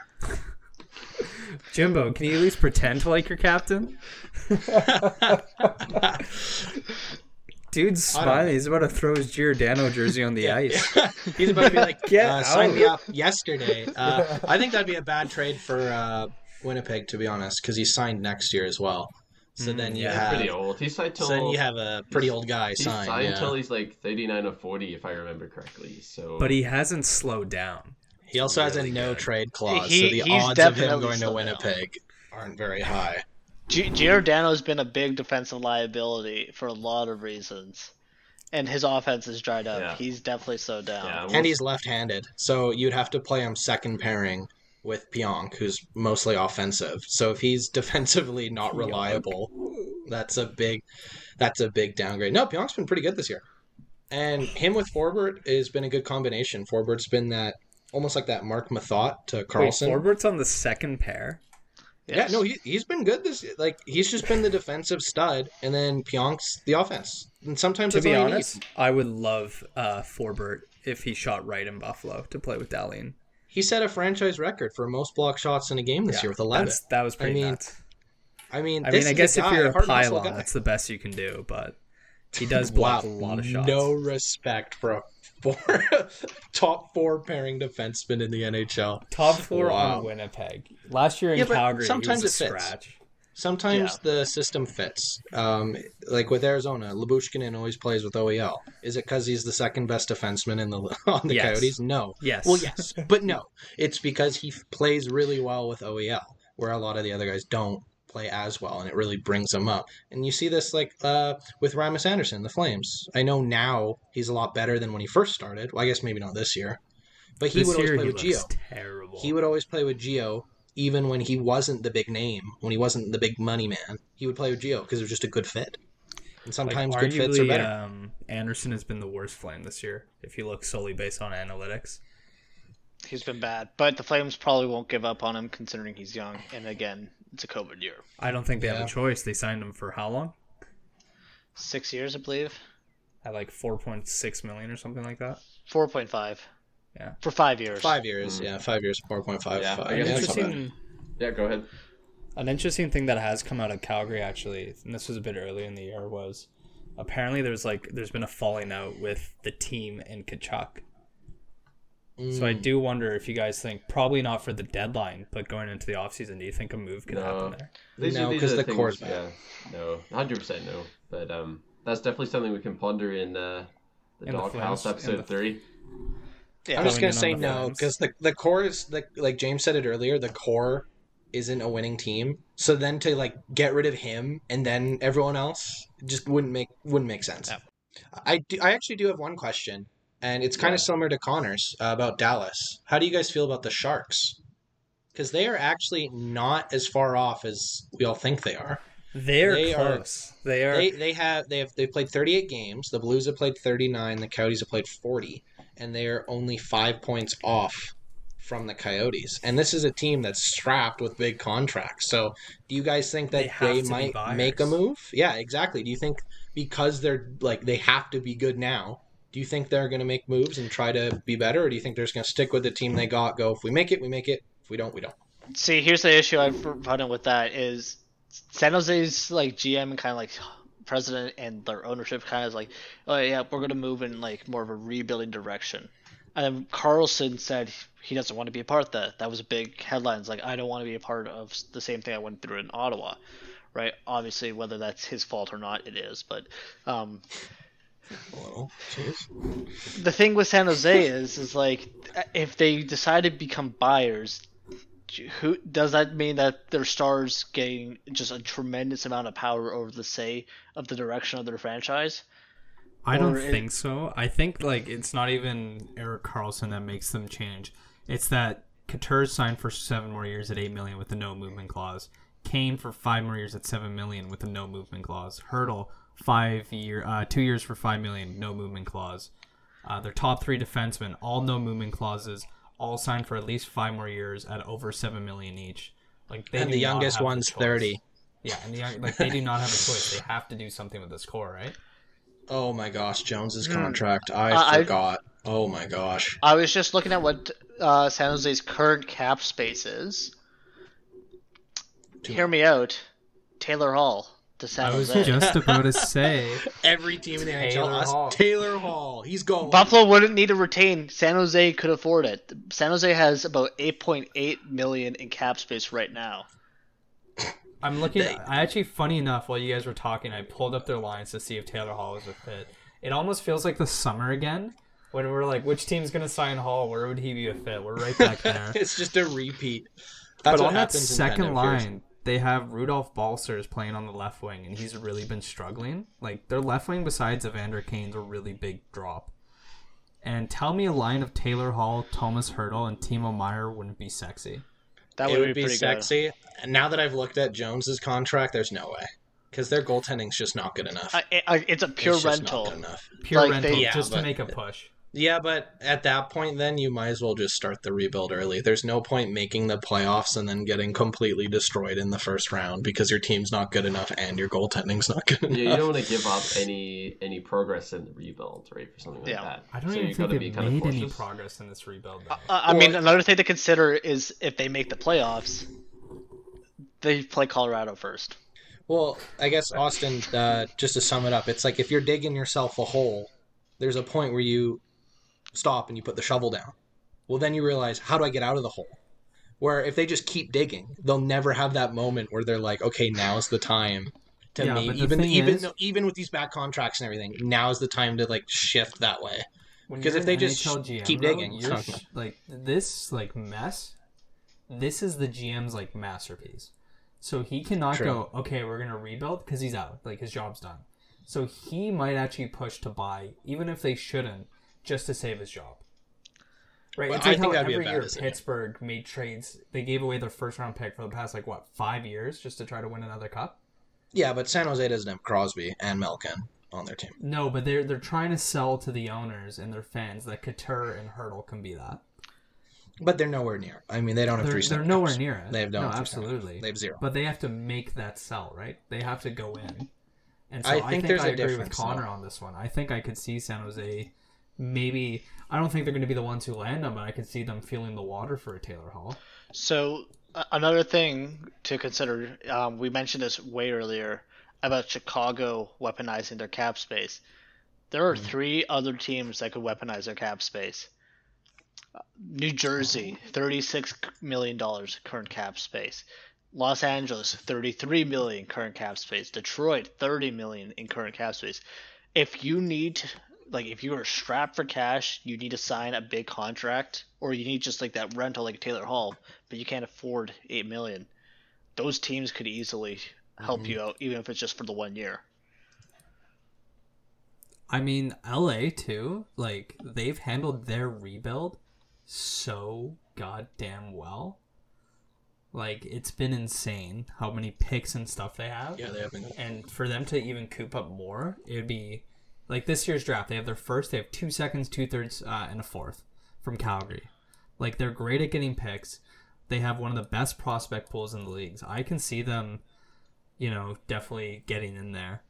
[laughs] Jimbo, can you at least pretend to like your captain? [laughs] [laughs] Dude's smiling. He's about to throw his Giordano jersey on the ice. [laughs] He's about to be like, [laughs] Get uh, sign me up yesterday. Uh, I think that'd be a bad trade for uh, Winnipeg, to be honest, because he's signed next year as well. So Mm, then you yeah, have, Pretty old. He's signed till so then you have a pretty old guy he's signed. signed yeah. till he's like 39 or 40, if I remember correctly. So, But he hasn't slowed down. He also has a no good. trade clause, He- so the odds of him going to still Winnipeg aren't very high. Gi- Giordano's been a big defensive liability for a lot of reasons, and his offense is dried up. Yeah. He's definitely slowed down. yeah, And he's left-handed, so you'd have to play him second pairing with Pionk, who's mostly offensive. So if he's [laughs] defensively not reliable, that's a big that's a big downgrade. No, Pionk's been pretty good this year. And him with Forbort has been a good combination. Forbort's been that almost like that Mark Mathot to Carlson. Wait, Forbort's on the second pair. Yes. Yeah, no, he he's been good this like he's just been the defensive stud, and then Pionk's the offense. And sometimes To be honest. I would love uh, Forbort if he shot right in Buffalo to play with Dahlin. He set a franchise record for most block shots in a game this year with eleven. That's, that was pretty I mean, nuts. I mean, I this mean, I guess if you're a pylon, that's the best you can do. But he does block wow, a lot of shots. No respect for a four, [laughs] top four pairing defenseman in the NHL. Top four Wow. on Winnipeg. Last year in Yeah, Calgary, sometimes he was a it fits. scratch. Sometimes the system fits. Um, like with Arizona, Lyubushkin always plays with OEL. Is it because he's the second best defenseman in the [laughs] on the Yes. Coyotes? No. Yes. Well, yes, but no. It's because he f- plays really well with OEL, where a lot of the other guys don't play as well, and it really brings them up. And you see this like uh, with Rasmus Andersson, the Flames. I know now he's a lot better than when he first started. Well, I guess maybe not this year, but he this would always year play he with Gio. Terrible. He would always play with Gio, even when he wasn't the big name, when he wasn't the big money man. He would play with Gio because it was just a good fit. And Like, sometimes good fits are better. um, Andersson has been the worst flame this year. If you look solely based on analytics, He's been bad, but the Flames probably won't give up on him considering he's young. And again, it's a COVID year. I don't think they have a choice. They signed him for how long? Six years, I believe. At like four point six million or something like that. Four point five. Yeah. For five years. Five years, hmm. yeah, five years, four point five. Yeah, five. I guess Yeah, it's that's not bad. Interesting. yeah, go ahead. An interesting thing that has come out of Calgary actually, and this was a bit early in the year, was apparently there's like there's been a falling out with the team and Tkachuk. So I Mm. do wonder if you guys think probably not for the deadline, but going into the offseason, do you think a move could No. happen there? These No, are, these 'cause are the things- core's bad. Yeah, no, hundred percent no. But um, that's definitely something we can ponder in uh, the In the Doghouse episode the- three. Yeah. I'm just going gonna say no because the the core is like like James said it earlier. The core isn't a winning team. So then to like get rid of him and then everyone else just wouldn't make wouldn't make sense. Yeah. I do, I actually do have one question, and it's kind Yeah. of similar to Connor's uh, about Dallas. How do you guys feel about the Sharks? Because they are actually not as far off as we all think they are. They're They are- close. they are. They they have they have they played 38 games. The Blues have played 39. The Coyotes have played 40, and they are only five points off from the Coyotes. And this is a team that's strapped with big contracts. So, do you guys think that have they, might make a move? Yeah, exactly. Do you think because they're like they have to be good now? Do you think they're going to make moves and try to be better, or do you think they're just going to stick with the team they got? Go if we make it, we make it. If we don't, we don't. See, here's the issue I've run with that is San Jose's like GM and kind of like president and their ownership kind of is like, oh yeah, we're gonna move in like more of a rebuilding direction. And Karlsson said he doesn't want to be a part of that. That was a big headline. It's like I don't want to be a part of the same thing I went through in Ottawa, right? Obviously, whether that's his fault or not, it is. But um, A the thing with San Jose is is like if they decide to become buyers, who does that mean that their stars gain just a tremendous amount of power over the say of the direction of their franchise? I don't it- think so. I think like it's not even Erik Karlsson that makes them change. It's that Couture signed for seven more years at eight million with a no movement clause. Kane for five more years at seven million with a no movement clause. Hertl five year, uh, two years for five million, no movement clause. Uh, their top three defensemen, all no movement clauses. all signed for at least five more years at over seven million each. Like they and the youngest have the one's thirty. Yeah, and the young, like they do not have a choice. They have to do something with this core, right? Oh my gosh, Jones's Hmm. contract. I Uh, I- forgot. Oh my gosh. I was just looking at what uh, San Jose's current cap space is. Too Hear me out. Taylor Hall to San I was Jose. just [laughs] about to say. Every team in the Taylor NHL. us- Hall. Taylor Hall. He's going. Buffalo wouldn't need to retain. San Jose could afford it. San Jose has about 8.8 million in cap space right now. I'm looking. They- I actually, funny enough, while you guys were talking, I pulled up their lines to see if Taylor Hall was a fit. It almost feels like the summer again, when we're like, which team's gonna sign Hall? Where would he be a fit? We're right back [laughs] there. it's just a repeat. That's but what on that second Pendo Pierce. line, they have Rudolph Balcers playing on the left wing, and he's really been struggling. Like their left wing, besides Evander Kane's a really big drop. And tell me a line of Taylor Hall, Thomas Hertl, and Timo Meier wouldn't be sexy. That would, would be, be, pretty sexy. And now that I've looked at Jones's contract, there's no way because their goaltending's just not good enough. good. I, I, it's a pure It's just rental. Not good enough. Pure Like, rental, they- Yeah, just to make a push. Yeah, but at that point, then you might as well just start the rebuild early. There's no point making the playoffs and then getting completely destroyed in the first round because your team's not good enough and your goaltending's not good enough. Yeah, you don't want to give up any any progress in the rebuild, right, for something like Yeah. that. I don't so even you think gotta they've be kind of made any progress in this rebuild. Uh, I mean, another thing to consider is if they make the playoffs, they play Colorado first. Well, I guess Austin, uh, just to sum it up, it's like if you're digging yourself a hole, there's a point where you stop and you put the shovel down. Well, then you realize, how do I get out of the hole? Where if they just keep digging, they'll never have that moment where they're like, okay, now's the time to Yeah, me. but the Even even is- even with these bad contracts and everything, now's the time to like shift that way. Because if they just GM, keep digging, you're sh- like this like mess. This is the GM's like masterpiece. So he cannot True. go. Okay, we're gonna rebuild because he's out. Like his job's done. So he might actually push to buy, even if they shouldn't, just to save his job. Right. Well, it's I like think how that'd be a every year decision. Pittsburgh made trades. They gave away their first round pick for the past like what five years just to try to win another cup. Yeah, but San Jose doesn't have Crosby and Malkin on their team. No, but they're they're trying to sell to the owners and their fans that Couture and Hertl can be that. But they're nowhere near. I mean, they don't have They're, three. they're nowhere near it. They have no, no, three center backs. absolutely. They have zero. But they have to make that sell, right? They have to go in. And so I I think think, there's I a agree with Connor though. on this one. I think I could see San Jose maybe I don't think they're going to be the ones who land them, but I can see them feeling the water for a Taylor Hall. So uh, another thing to consider, um, we mentioned this way earlier about Chicago weaponizing their cap space. There are three other teams that could weaponize their cap space. Uh, New Jersey, thirty-six million dollars current cap space. Los Angeles, thirty-three million current cap space. Detroit, thirty million in current cap space. If you need, like, if you are strapped for cash, you need to sign a big contract, or you need just like that rental, like Taylor Hall, but you can't afford eight million. Those teams could easily help mm-hmm. you out, even if it's just for the one year. I mean, LA too, like they've handled their rebuild so goddamn well. Like it's been insane how many picks and stuff they have. Yeah, they have been. And for them to even coop up more, it would be like this year's draft. They have their first, they have two seconds, two thirds, uh, and a fourth from Calgary. Like they're great at getting picks. They have one of the best prospect pools in the leagues. I can see them, you know, definitely getting in there.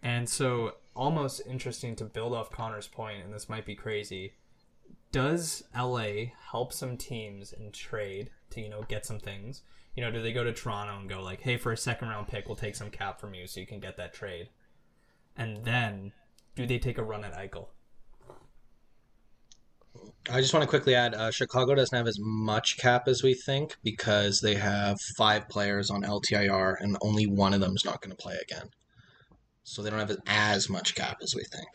And so, almost interesting to build off Connor's point, and this might be crazy. Does LA help some teams in trade to, you know, get some things? You know, do they go to Toronto and go like, "Hey, for a second round pick, we'll take some cap from you so you can get that trade," and then do they take a run at Eichel? I just want to quickly add uh, Chicago doesn't have as much cap as we think because they have five players on LTIR and only one of them is not going to play again. So they don't have as much cap as we think.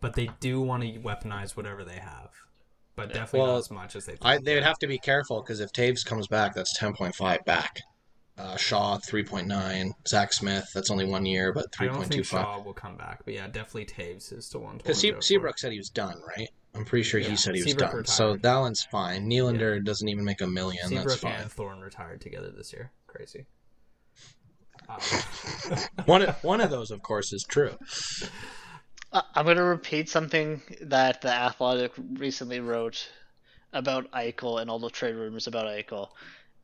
But they do want to weaponize whatever they have, but definitely Well, not as much as they. Think. I, they would have to be careful because if Toews comes back, that's 10.5 back. Uh, Shaw, 3.9. Zach Smith, that's only one year, but 3.25. I don't think 3.25. Shaw will come back, but yeah, definitely Toews is the one. Because wanna go for. Seabrook said he was done, right? I'm pretty sure Yeah, he said he was Seabrook done. retired. So that one's fine. Nylander doesn't even make a million. that's Seabrook fine. and Thorne retired together this year. Crazy. Uh, [laughs] One, of- one of those, of course, is true. I'm going to repeat something that the Athletic recently wrote about Eichel and all the trade rumors about Eichel.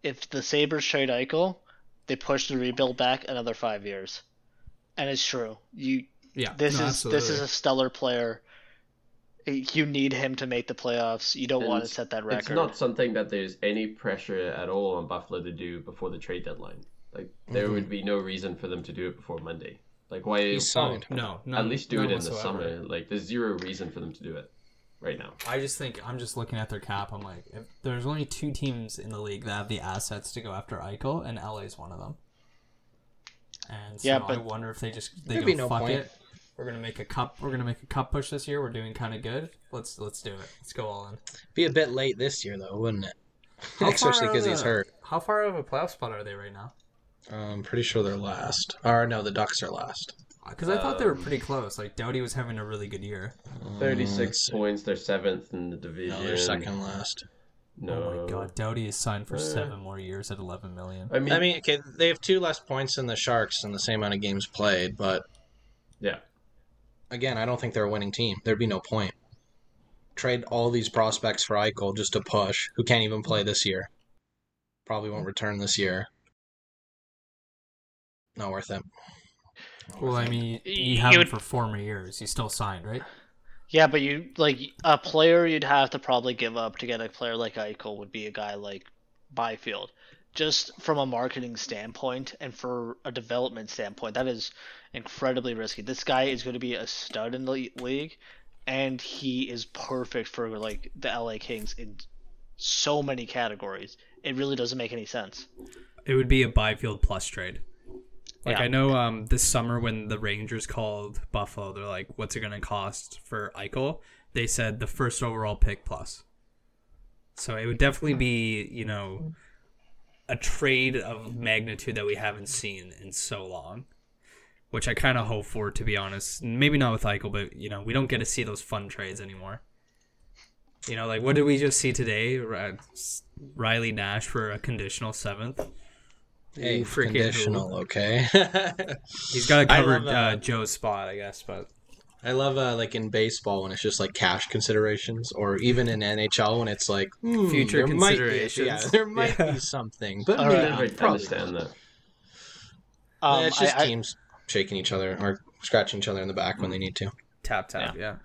If the Sabres trade Eichel, they push the rebuild back another five years, and it's true. You Yeah, this no, is this is a stellar player. You need him to make the playoffs. You don't want to set that record. It's not something that there's any pressure at all on Buffalo to do before the trade deadline. Like there Mhm. would be no reason for them to do it before Monday. Like why? He's signed. no, no, at least do it in the summer. Like there's zero reason for them to do it right now. I just think I'm just looking at their cap. I'm like, if there's only two teams in the league that have the assets to go after Eichel, and LA's one of them. And so Yeah, I wonder if they just they There'd go be no fuck point." it. We're gonna make a cup. We're gonna make a cup push this year. We're doing kind of good. Let's let's do it. Let's go all in. Be a bit late this year though, wouldn't it? [laughs] Especially because he's hurt. How far out of a playoff spot are they right now? I'm pretty sure they're last. Or no, the Ducks are last. Because I thought they were Um, pretty close. Like Doughty was having a really good year. Um, Thirty let's six see. points. They're seventh in the division. No, they're second last. No. Oh my god, Doughty is signed for Uh, seven more years at 11 million. I mean, I mean, okay, they have two less points than the Sharks and the same amount of games played, but yeah. again, I don't think they're a winning team. There'd be no point. Trade all these prospects for Eichel just to push, who can't even play this year. Probably won't return this year. Not worth it. Well, I mean, You you have him for four more years. He's still signed, right? Yeah, but you like a player you'd have to probably give up to get a player like Eichel would be a guy like Byfield. Just from a marketing standpoint and for a development standpoint, that is incredibly risky. This guy is going to be a stud in the league, and he is perfect for like the LA Kings in so many categories. It really doesn't make any sense. It would be a Byfield plus trade. Like Yeah. I know um, this summer when the Rangers called Buffalo, they're like, "What's it going to cost for Eichel?" They said the first overall pick plus. So it would definitely be, you know, a trade of magnitude that we haven't seen in so long, which I kind of hope for, to be honest. Maybe not with Eichel, but you know, we don't get to see those fun trades anymore. You know, like what did we just see today? Riley Nash for a conditional seventh. Hey, Ooh, freaking conditional, okay. [laughs] He's got to cover love, uh, uh, Joe's spot, I guess. But I love uh, like in baseball when it's just like cash considerations, or even in NHL when it's like hmm, Future there might be- considerations. [laughs] yeah, there might Yeah. be something, but All maybe right. I understand that. Um, Yeah, it's just I- I- teams shaking each other or scratching each other in the back when they need to. tap tap, yeah.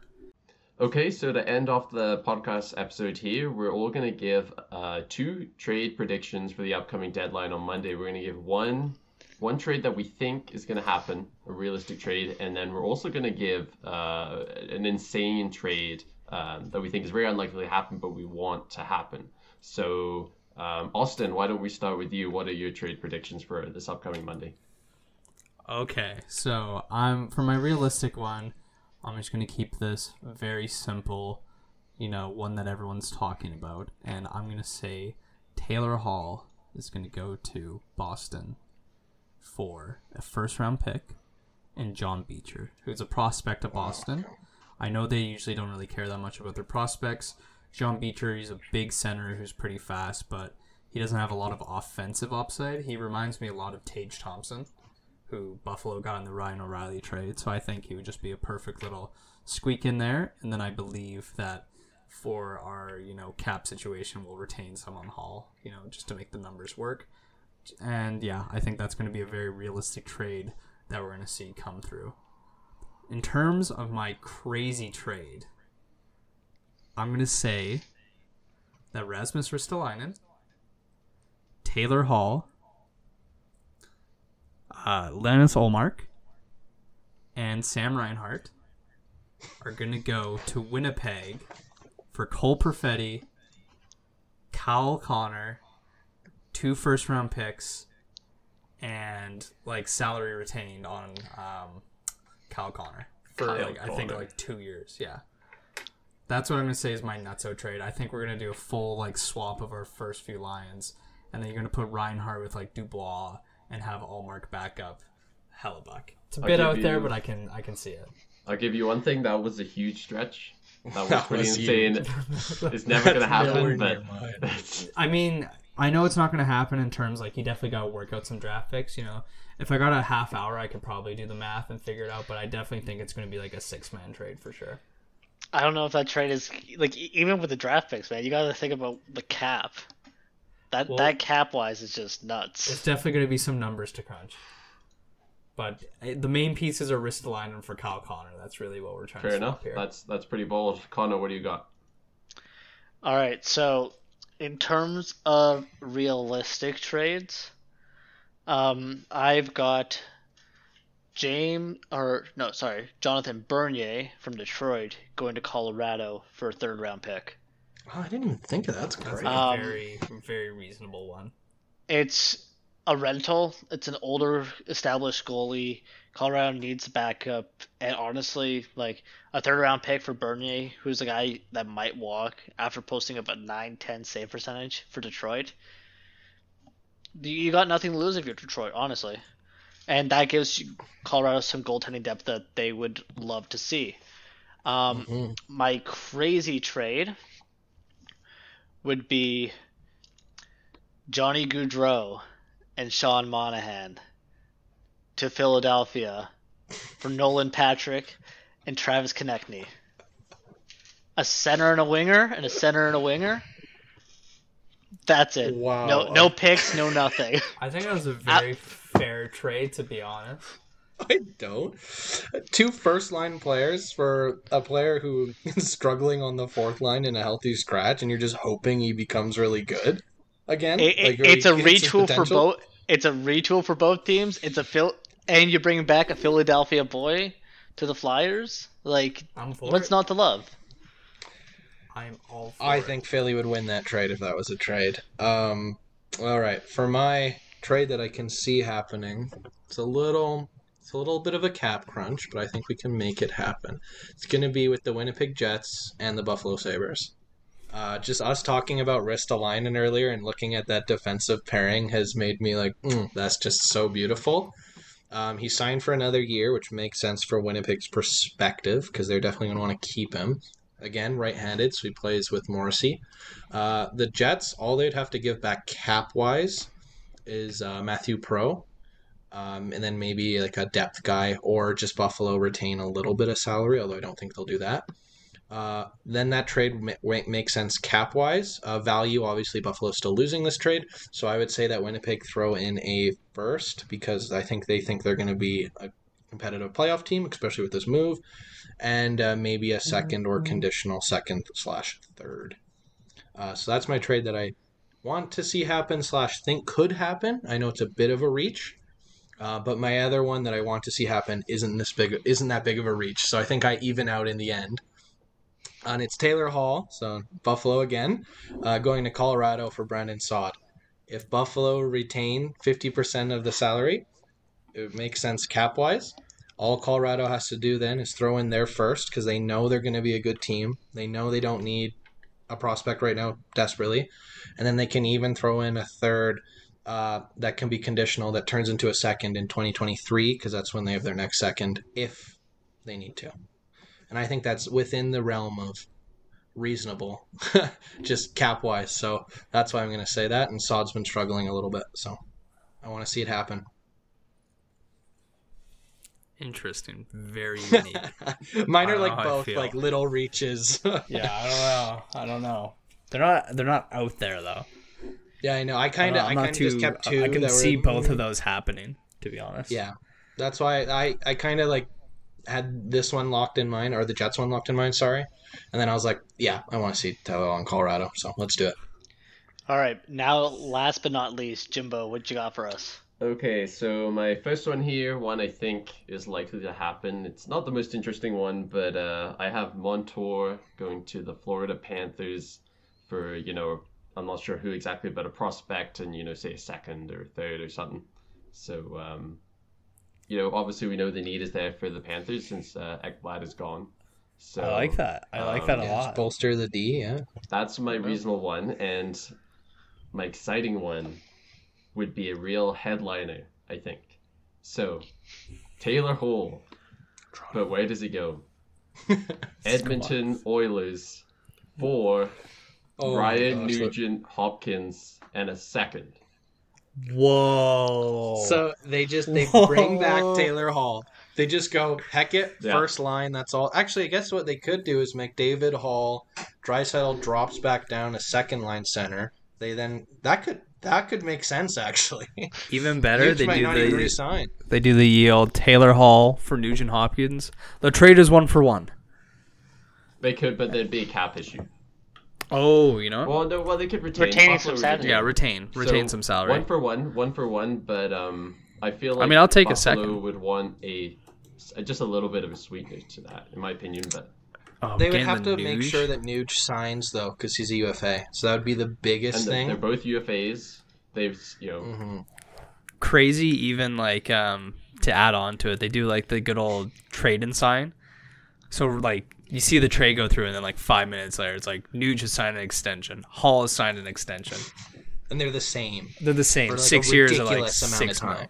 Okay, so to end off the podcast episode here, we're all going to give uh, two trade predictions for the upcoming deadline on Monday. We're going to give one one trade that we think is going to happen, a realistic trade, and then we're also going to give uh, an insane trade um, that we think is very unlikely to happen, but we want to happen. So, um, Austin, why don't we start with you? What are your trade predictions for this upcoming Monday? Okay, so I'm for my realistic one. I'm just gonna keep this very simple, you know, one that everyone's talking about, and I'm gonna say Taylor Hall is gonna go to Boston for a first round pick, and John Beecher, who's a prospect of Boston. I know they usually don't really care that much about their prospects. John Beecher, he's a big center who's pretty fast, but he doesn't have a lot of offensive upside. He reminds me a lot of Tage Thompson who Buffalo got in the Ryan O'Reilly trade. So I think he would just be a perfect little squeak in there. And then I believe that for our, you know, cap situation, we'll retain some on Hall, you know, just to make the numbers work. And yeah, I think that's going to be a very realistic trade that we're going to see come through. In terms of my crazy trade, I'm going to say that Rasmus Ristolainen, Taylor Hall, uh, Linus Ullmark and Sam Reinhart are going to go to Winnipeg for Cole Perfetti, Kyle Connor, two first round picks, and like salary retained on um, Kyle Connor for Kyle like I think like two years. Yeah. That's what I'm gonna say is my nutso trade. I think we're gonna do a full like swap of our first few lions, and then you're gonna put Reinhart with like Dubois and have Ullmark back up Hellebuyck. It's a I'll bit give out there, but I can I can see it. I'll give you one thing. That was a huge stretch. That was [laughs] That pretty was insane. [laughs] It's never going to happen, but. [laughs] I mean, I know it's not going to happen in terms like you definitely got to work out some draft picks. You know, if I got a half hour, I could probably do the math and figure it out. But I definitely think it's going to be like a six man trade for sure. I don't know if that trade is like even with the draft picks, man. You got to think about the cap. That Well- that cap wise is just nuts. It's definitely going to be some numbers to crunch. But uh, the main pieces are Ristolainen for Kyle Connor. That's really what we're trying to. Fair to enough. here. That's that's pretty bold. Connor, what do you got? All right, so in terms of realistic trades, um, I've got James or no, sorry, Jonathan Bernier from Detroit going to Colorado for a third round pick. Oh, I didn't even think of that. That's That's great. a Um, very, very reasonable one. It's a rental. It's an older, established goalie. Colorado needs backup, and honestly, like a third round pick for Bernier, who's a guy that might walk after posting up a 9-10 save percentage for Detroit. You- You got nothing to lose if you're Detroit, honestly, and that gives Colorado some goaltending depth that they would love to see. Um, Mhm. my crazy trade would be Johnny Gaudreau and Sean Monahan to Philadelphia for Nolan Patrick and Travis Konecny. A center and a winger, and a center and a winger. That's it. Wow. No, no picks, no nothing. I think that was a very fair trade, to be honest. [laughs] I don't. Two first line players for a player who [laughs] is struggling on the fourth line in a healthy scratch, and you're just hoping he becomes really good again. It- it- Like, it's a retool for both. It's a retool for both teams. It's a Phil, and you're bringing back a Philadelphia boy to the Flyers. Like, what's it. not to love? I'm all for I it. think Philly would win that trade if that was a trade. Um, all right, for my trade that I can see happening, it's a little, it's a little bit of a cap crunch, but I think we can make it happen. It's going to be with the Winnipeg Jets and the Buffalo Sabres. Uh, just us talking about wrist Ristolainen earlier and looking at that defensive pairing has made me like, mm, that's just so beautiful. Um, he signed for another year, which makes sense for Winnipeg's perspective because they're definitely going to want to keep him again, right-handed, so he plays with Morrissey. Uh, the Jets, all they'd have to give back cap-wise is uh, Mathieu Perreault, um, and then maybe like a depth guy, or just Buffalo retain a little bit of salary, although I don't think they'll do that. Uh, then that trade ma- ma- makes sense cap-wise. Uh, value, obviously, Buffalo's still losing this trade, so I would say that Winnipeg throw in a first because I think they think they're going to be a competitive playoff team, especially with this move and uh, maybe a second or conditional second slash third. Uh, so that's my trade that I want to see happen slash think could happen. I know it's a bit of a reach, uh, but my other one that I want to see happen isn't this big, isn't that big of a reach. So I think I even out in the end. And it's Taylor Hall, so Buffalo again, uh, going to Colorado for Brandon Saad. If Buffalo retain 50% of the salary, it makes sense cap wise. All Colorado has to do then is throw in their first because they know they're going to be a good team. They know they don't need a prospect right now desperately. And then they can even throw in a third uh, that can be conditional that turns into a second in 2023 because that's when they have their next second if they need to. And I think that's within the realm of reasonable, [laughs] just cap wise. So that's why I'm going to say that. And Saad's been struggling a little bit. So I want to see it happen. Interesting. Very [laughs] unique. Mine are like know how I both like little reaches. [laughs] yeah, I don't know. I don't know. They're not. They're not out there though. Yeah, I know. I kind of, I kind of just kept two. I can that were- see both of those happening. To be honest. Yeah, that's why I, I kind of like had this one locked in mind, or the Jets one locked in mind. Sorry, and then I was like, yeah, I want to see Taylor on Colorado, so let's do it. All right, now last but not least, Jimbo, what you got for us? Okay, so my first one here, one I think is likely to happen. It's not the most interesting one, but uh, I have Montour going to the Florida Panthers for, you know, I'm not sure who exactly, but a prospect and, you know, say a second or third or something. So, um, you know, obviously we know the need is there for the Panthers since uh, Ekblad is gone. So I like that. I like that um, a Yeah, lot. bolster the D. Yeah, that's my reasonable one, and my exciting one would be a real headliner, I think. So, Taylor Hall, but where does he go? [laughs] Edmonton Oilers for Oh Ryan gosh, look- Nugent Hopkins and a second. Whoa. So they just they bring back Taylor Hall. They just go heck it Yeah. first line. That's all. Actually, I guess what they could do is McDavid David Hall, Draisaitl drops back down a second line center. They then that could that could make sense actually. [laughs] even better, Nuge they might do not even the resign. they do the yield Taylor Hall for Nugent Hopkins. The trade is one for one. They could, but there'd be a cap issue. Oh, you know. Well, no, well they could retain. Retaining some salary. retain. yeah, retain retain So, some salary. One for one, one for one, but um, I feel like I mean, I'll take a Buffalo second. would want a just a little bit of a sweetener to that, in my opinion. But Oh, They would have the to make sure that Nuge signs though, because he's a UFA. So that would be the biggest and they're, thing. they're both UFAs. They've you know hmm crazy even like um to add on to it they do like the good old trade and sign so like you see the trade go through and then like five minutes later it's like Nuge has signed an extension hall has signed an extension And they're the same they're the same for like six a years or like ridiculous amount six of time. mil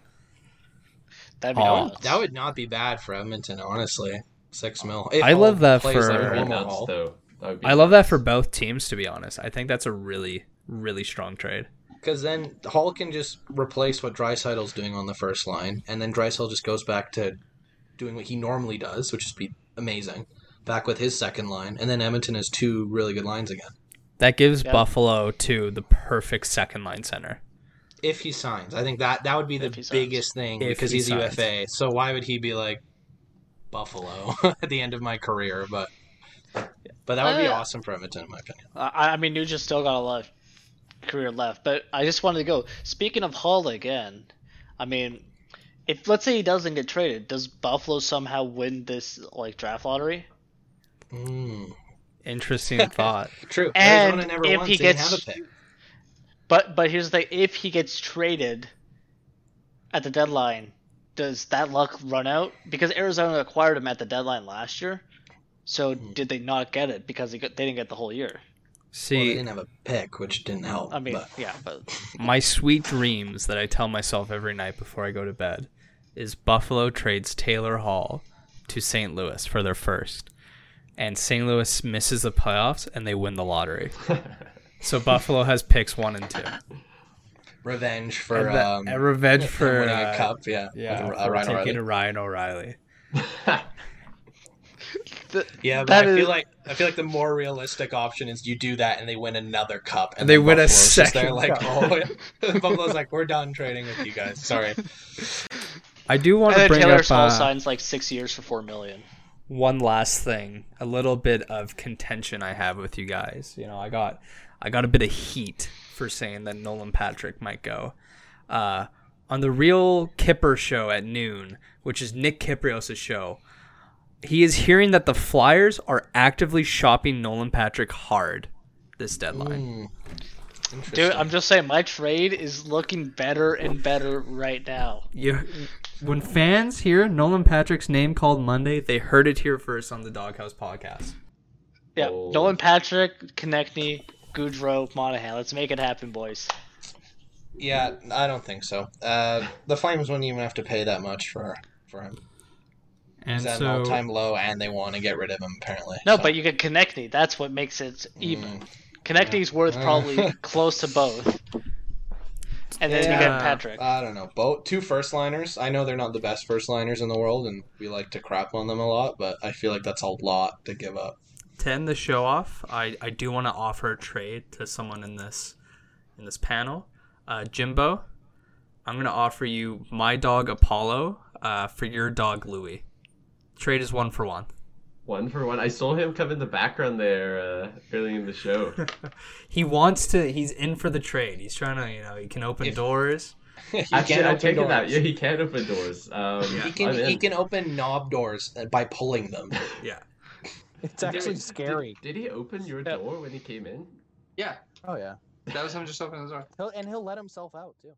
That'd be nuts. That would not be bad for Edmonton, honestly. Six mil. I love that for- like that would be nuts though. That would be i love that for both teams to be honest i think that's a really really strong trade Because then Hall can just replace what Draisaitl's doing on the first line, and then Drysaddle just goes back to doing what he normally does, which is be amazing. Back with his second line, and then Edmonton has two really good lines again. that gives Yeah. buffalo to the perfect second line center If he signs, I think that that would be the If he signs. biggest thing If because he he's a signs. UFA. So why would he be like Buffalo [laughs] at the end of my career? But but that would be Uh, awesome for Edmonton, in my opinion. I, I mean, Nugent's still got a lot of career left, but I just wanted to go. Speaking of Hall again, I mean, if let's say he doesn't get traded, does Buffalo somehow win this like draft lottery? Mm. interesting [laughs] thought True. And Arizona never if won, he so they didn't gets- have a pick. But but here's the thing: if he gets traded at the deadline, does that luck run out? Because Arizona acquired him at the deadline last year, so Hmm. did they not get it because they, got, they didn't get the whole year? Well, they didn't have a pick, which didn't help. I mean, but- yeah, but [laughs] my sweet dreams that I tell myself every night before I go to bed is Buffalo trades Taylor Hall to St. Louis for their first, and St. Louis misses the playoffs and they win the lottery. [laughs] so Buffalo has picks one and two. revenge for And the- um, a revenge for winning uh, a cup. Yeah, Yeah, with, uh, Ryan taking O'Reilly. to Ryan O'Reilly. the, [laughs] Yeah, but That I is- feel like I feel like the more realistic option is you do that and they win another cup and They then win a Buffalo's just there second like, oh. [laughs] Buffalo's like, we're done trading with you guys. Sorry. I do want and to then bring Taylor up Hall uh, signs like six years for four million. One last thing, a little bit of contention I have with you guys. You know, I got I got a bit of heat for saying that Nolan Patrick might go. Uh, on the real Kyper show at noon, which is Nick Kypreos' show, he is hearing that the Flyers are actively shopping Nolan Patrick hard this deadline. Hmm. Interesting. Dude, I'm just saying my trade is looking better and better right now. You, when fans hear Nolan Patrick's name called Monday, they heard it here first on the Doghouse podcast. Yeah, Oh. Nolan Patrick, Konecny, Gaudreau, Monahan. Let's make it happen, boys. Yeah, I don't think so. Uh, the Flames wouldn't even have to pay that much for for him. And He's at an all-time low, and they want to get rid of him apparently. No, so- but you get Konecny. That's what makes it even. Mm. Konecny's worth Uh. probably close to both. And then you get Patrick. I don't know. Both two first liners. I know they're not the best first liners in the world, and we like to crap on them a lot. But I feel like that's a lot to give up. to end the show off, I, I do want to offer a trade to someone in this in this panel. Uh, Jimbo, I'm gonna offer you my dog Apollo uh, for your dog Louie. Trade is one for one. One for one. I saw him come in the background there uh, early in the show. [laughs] He wants to. He's in for the trade. He's trying to. You know, he can open If- doors. [laughs] He Actually, can't I open take it that. Yeah, he can open doors. Um, He can he can open knob doors uh, by pulling them. [laughs] Yeah. It's actually did- scary. Did, he open your Yeah. door when he came in? Yeah, Oh yeah. that was him just opening the door. He'll, and he'll let himself out too.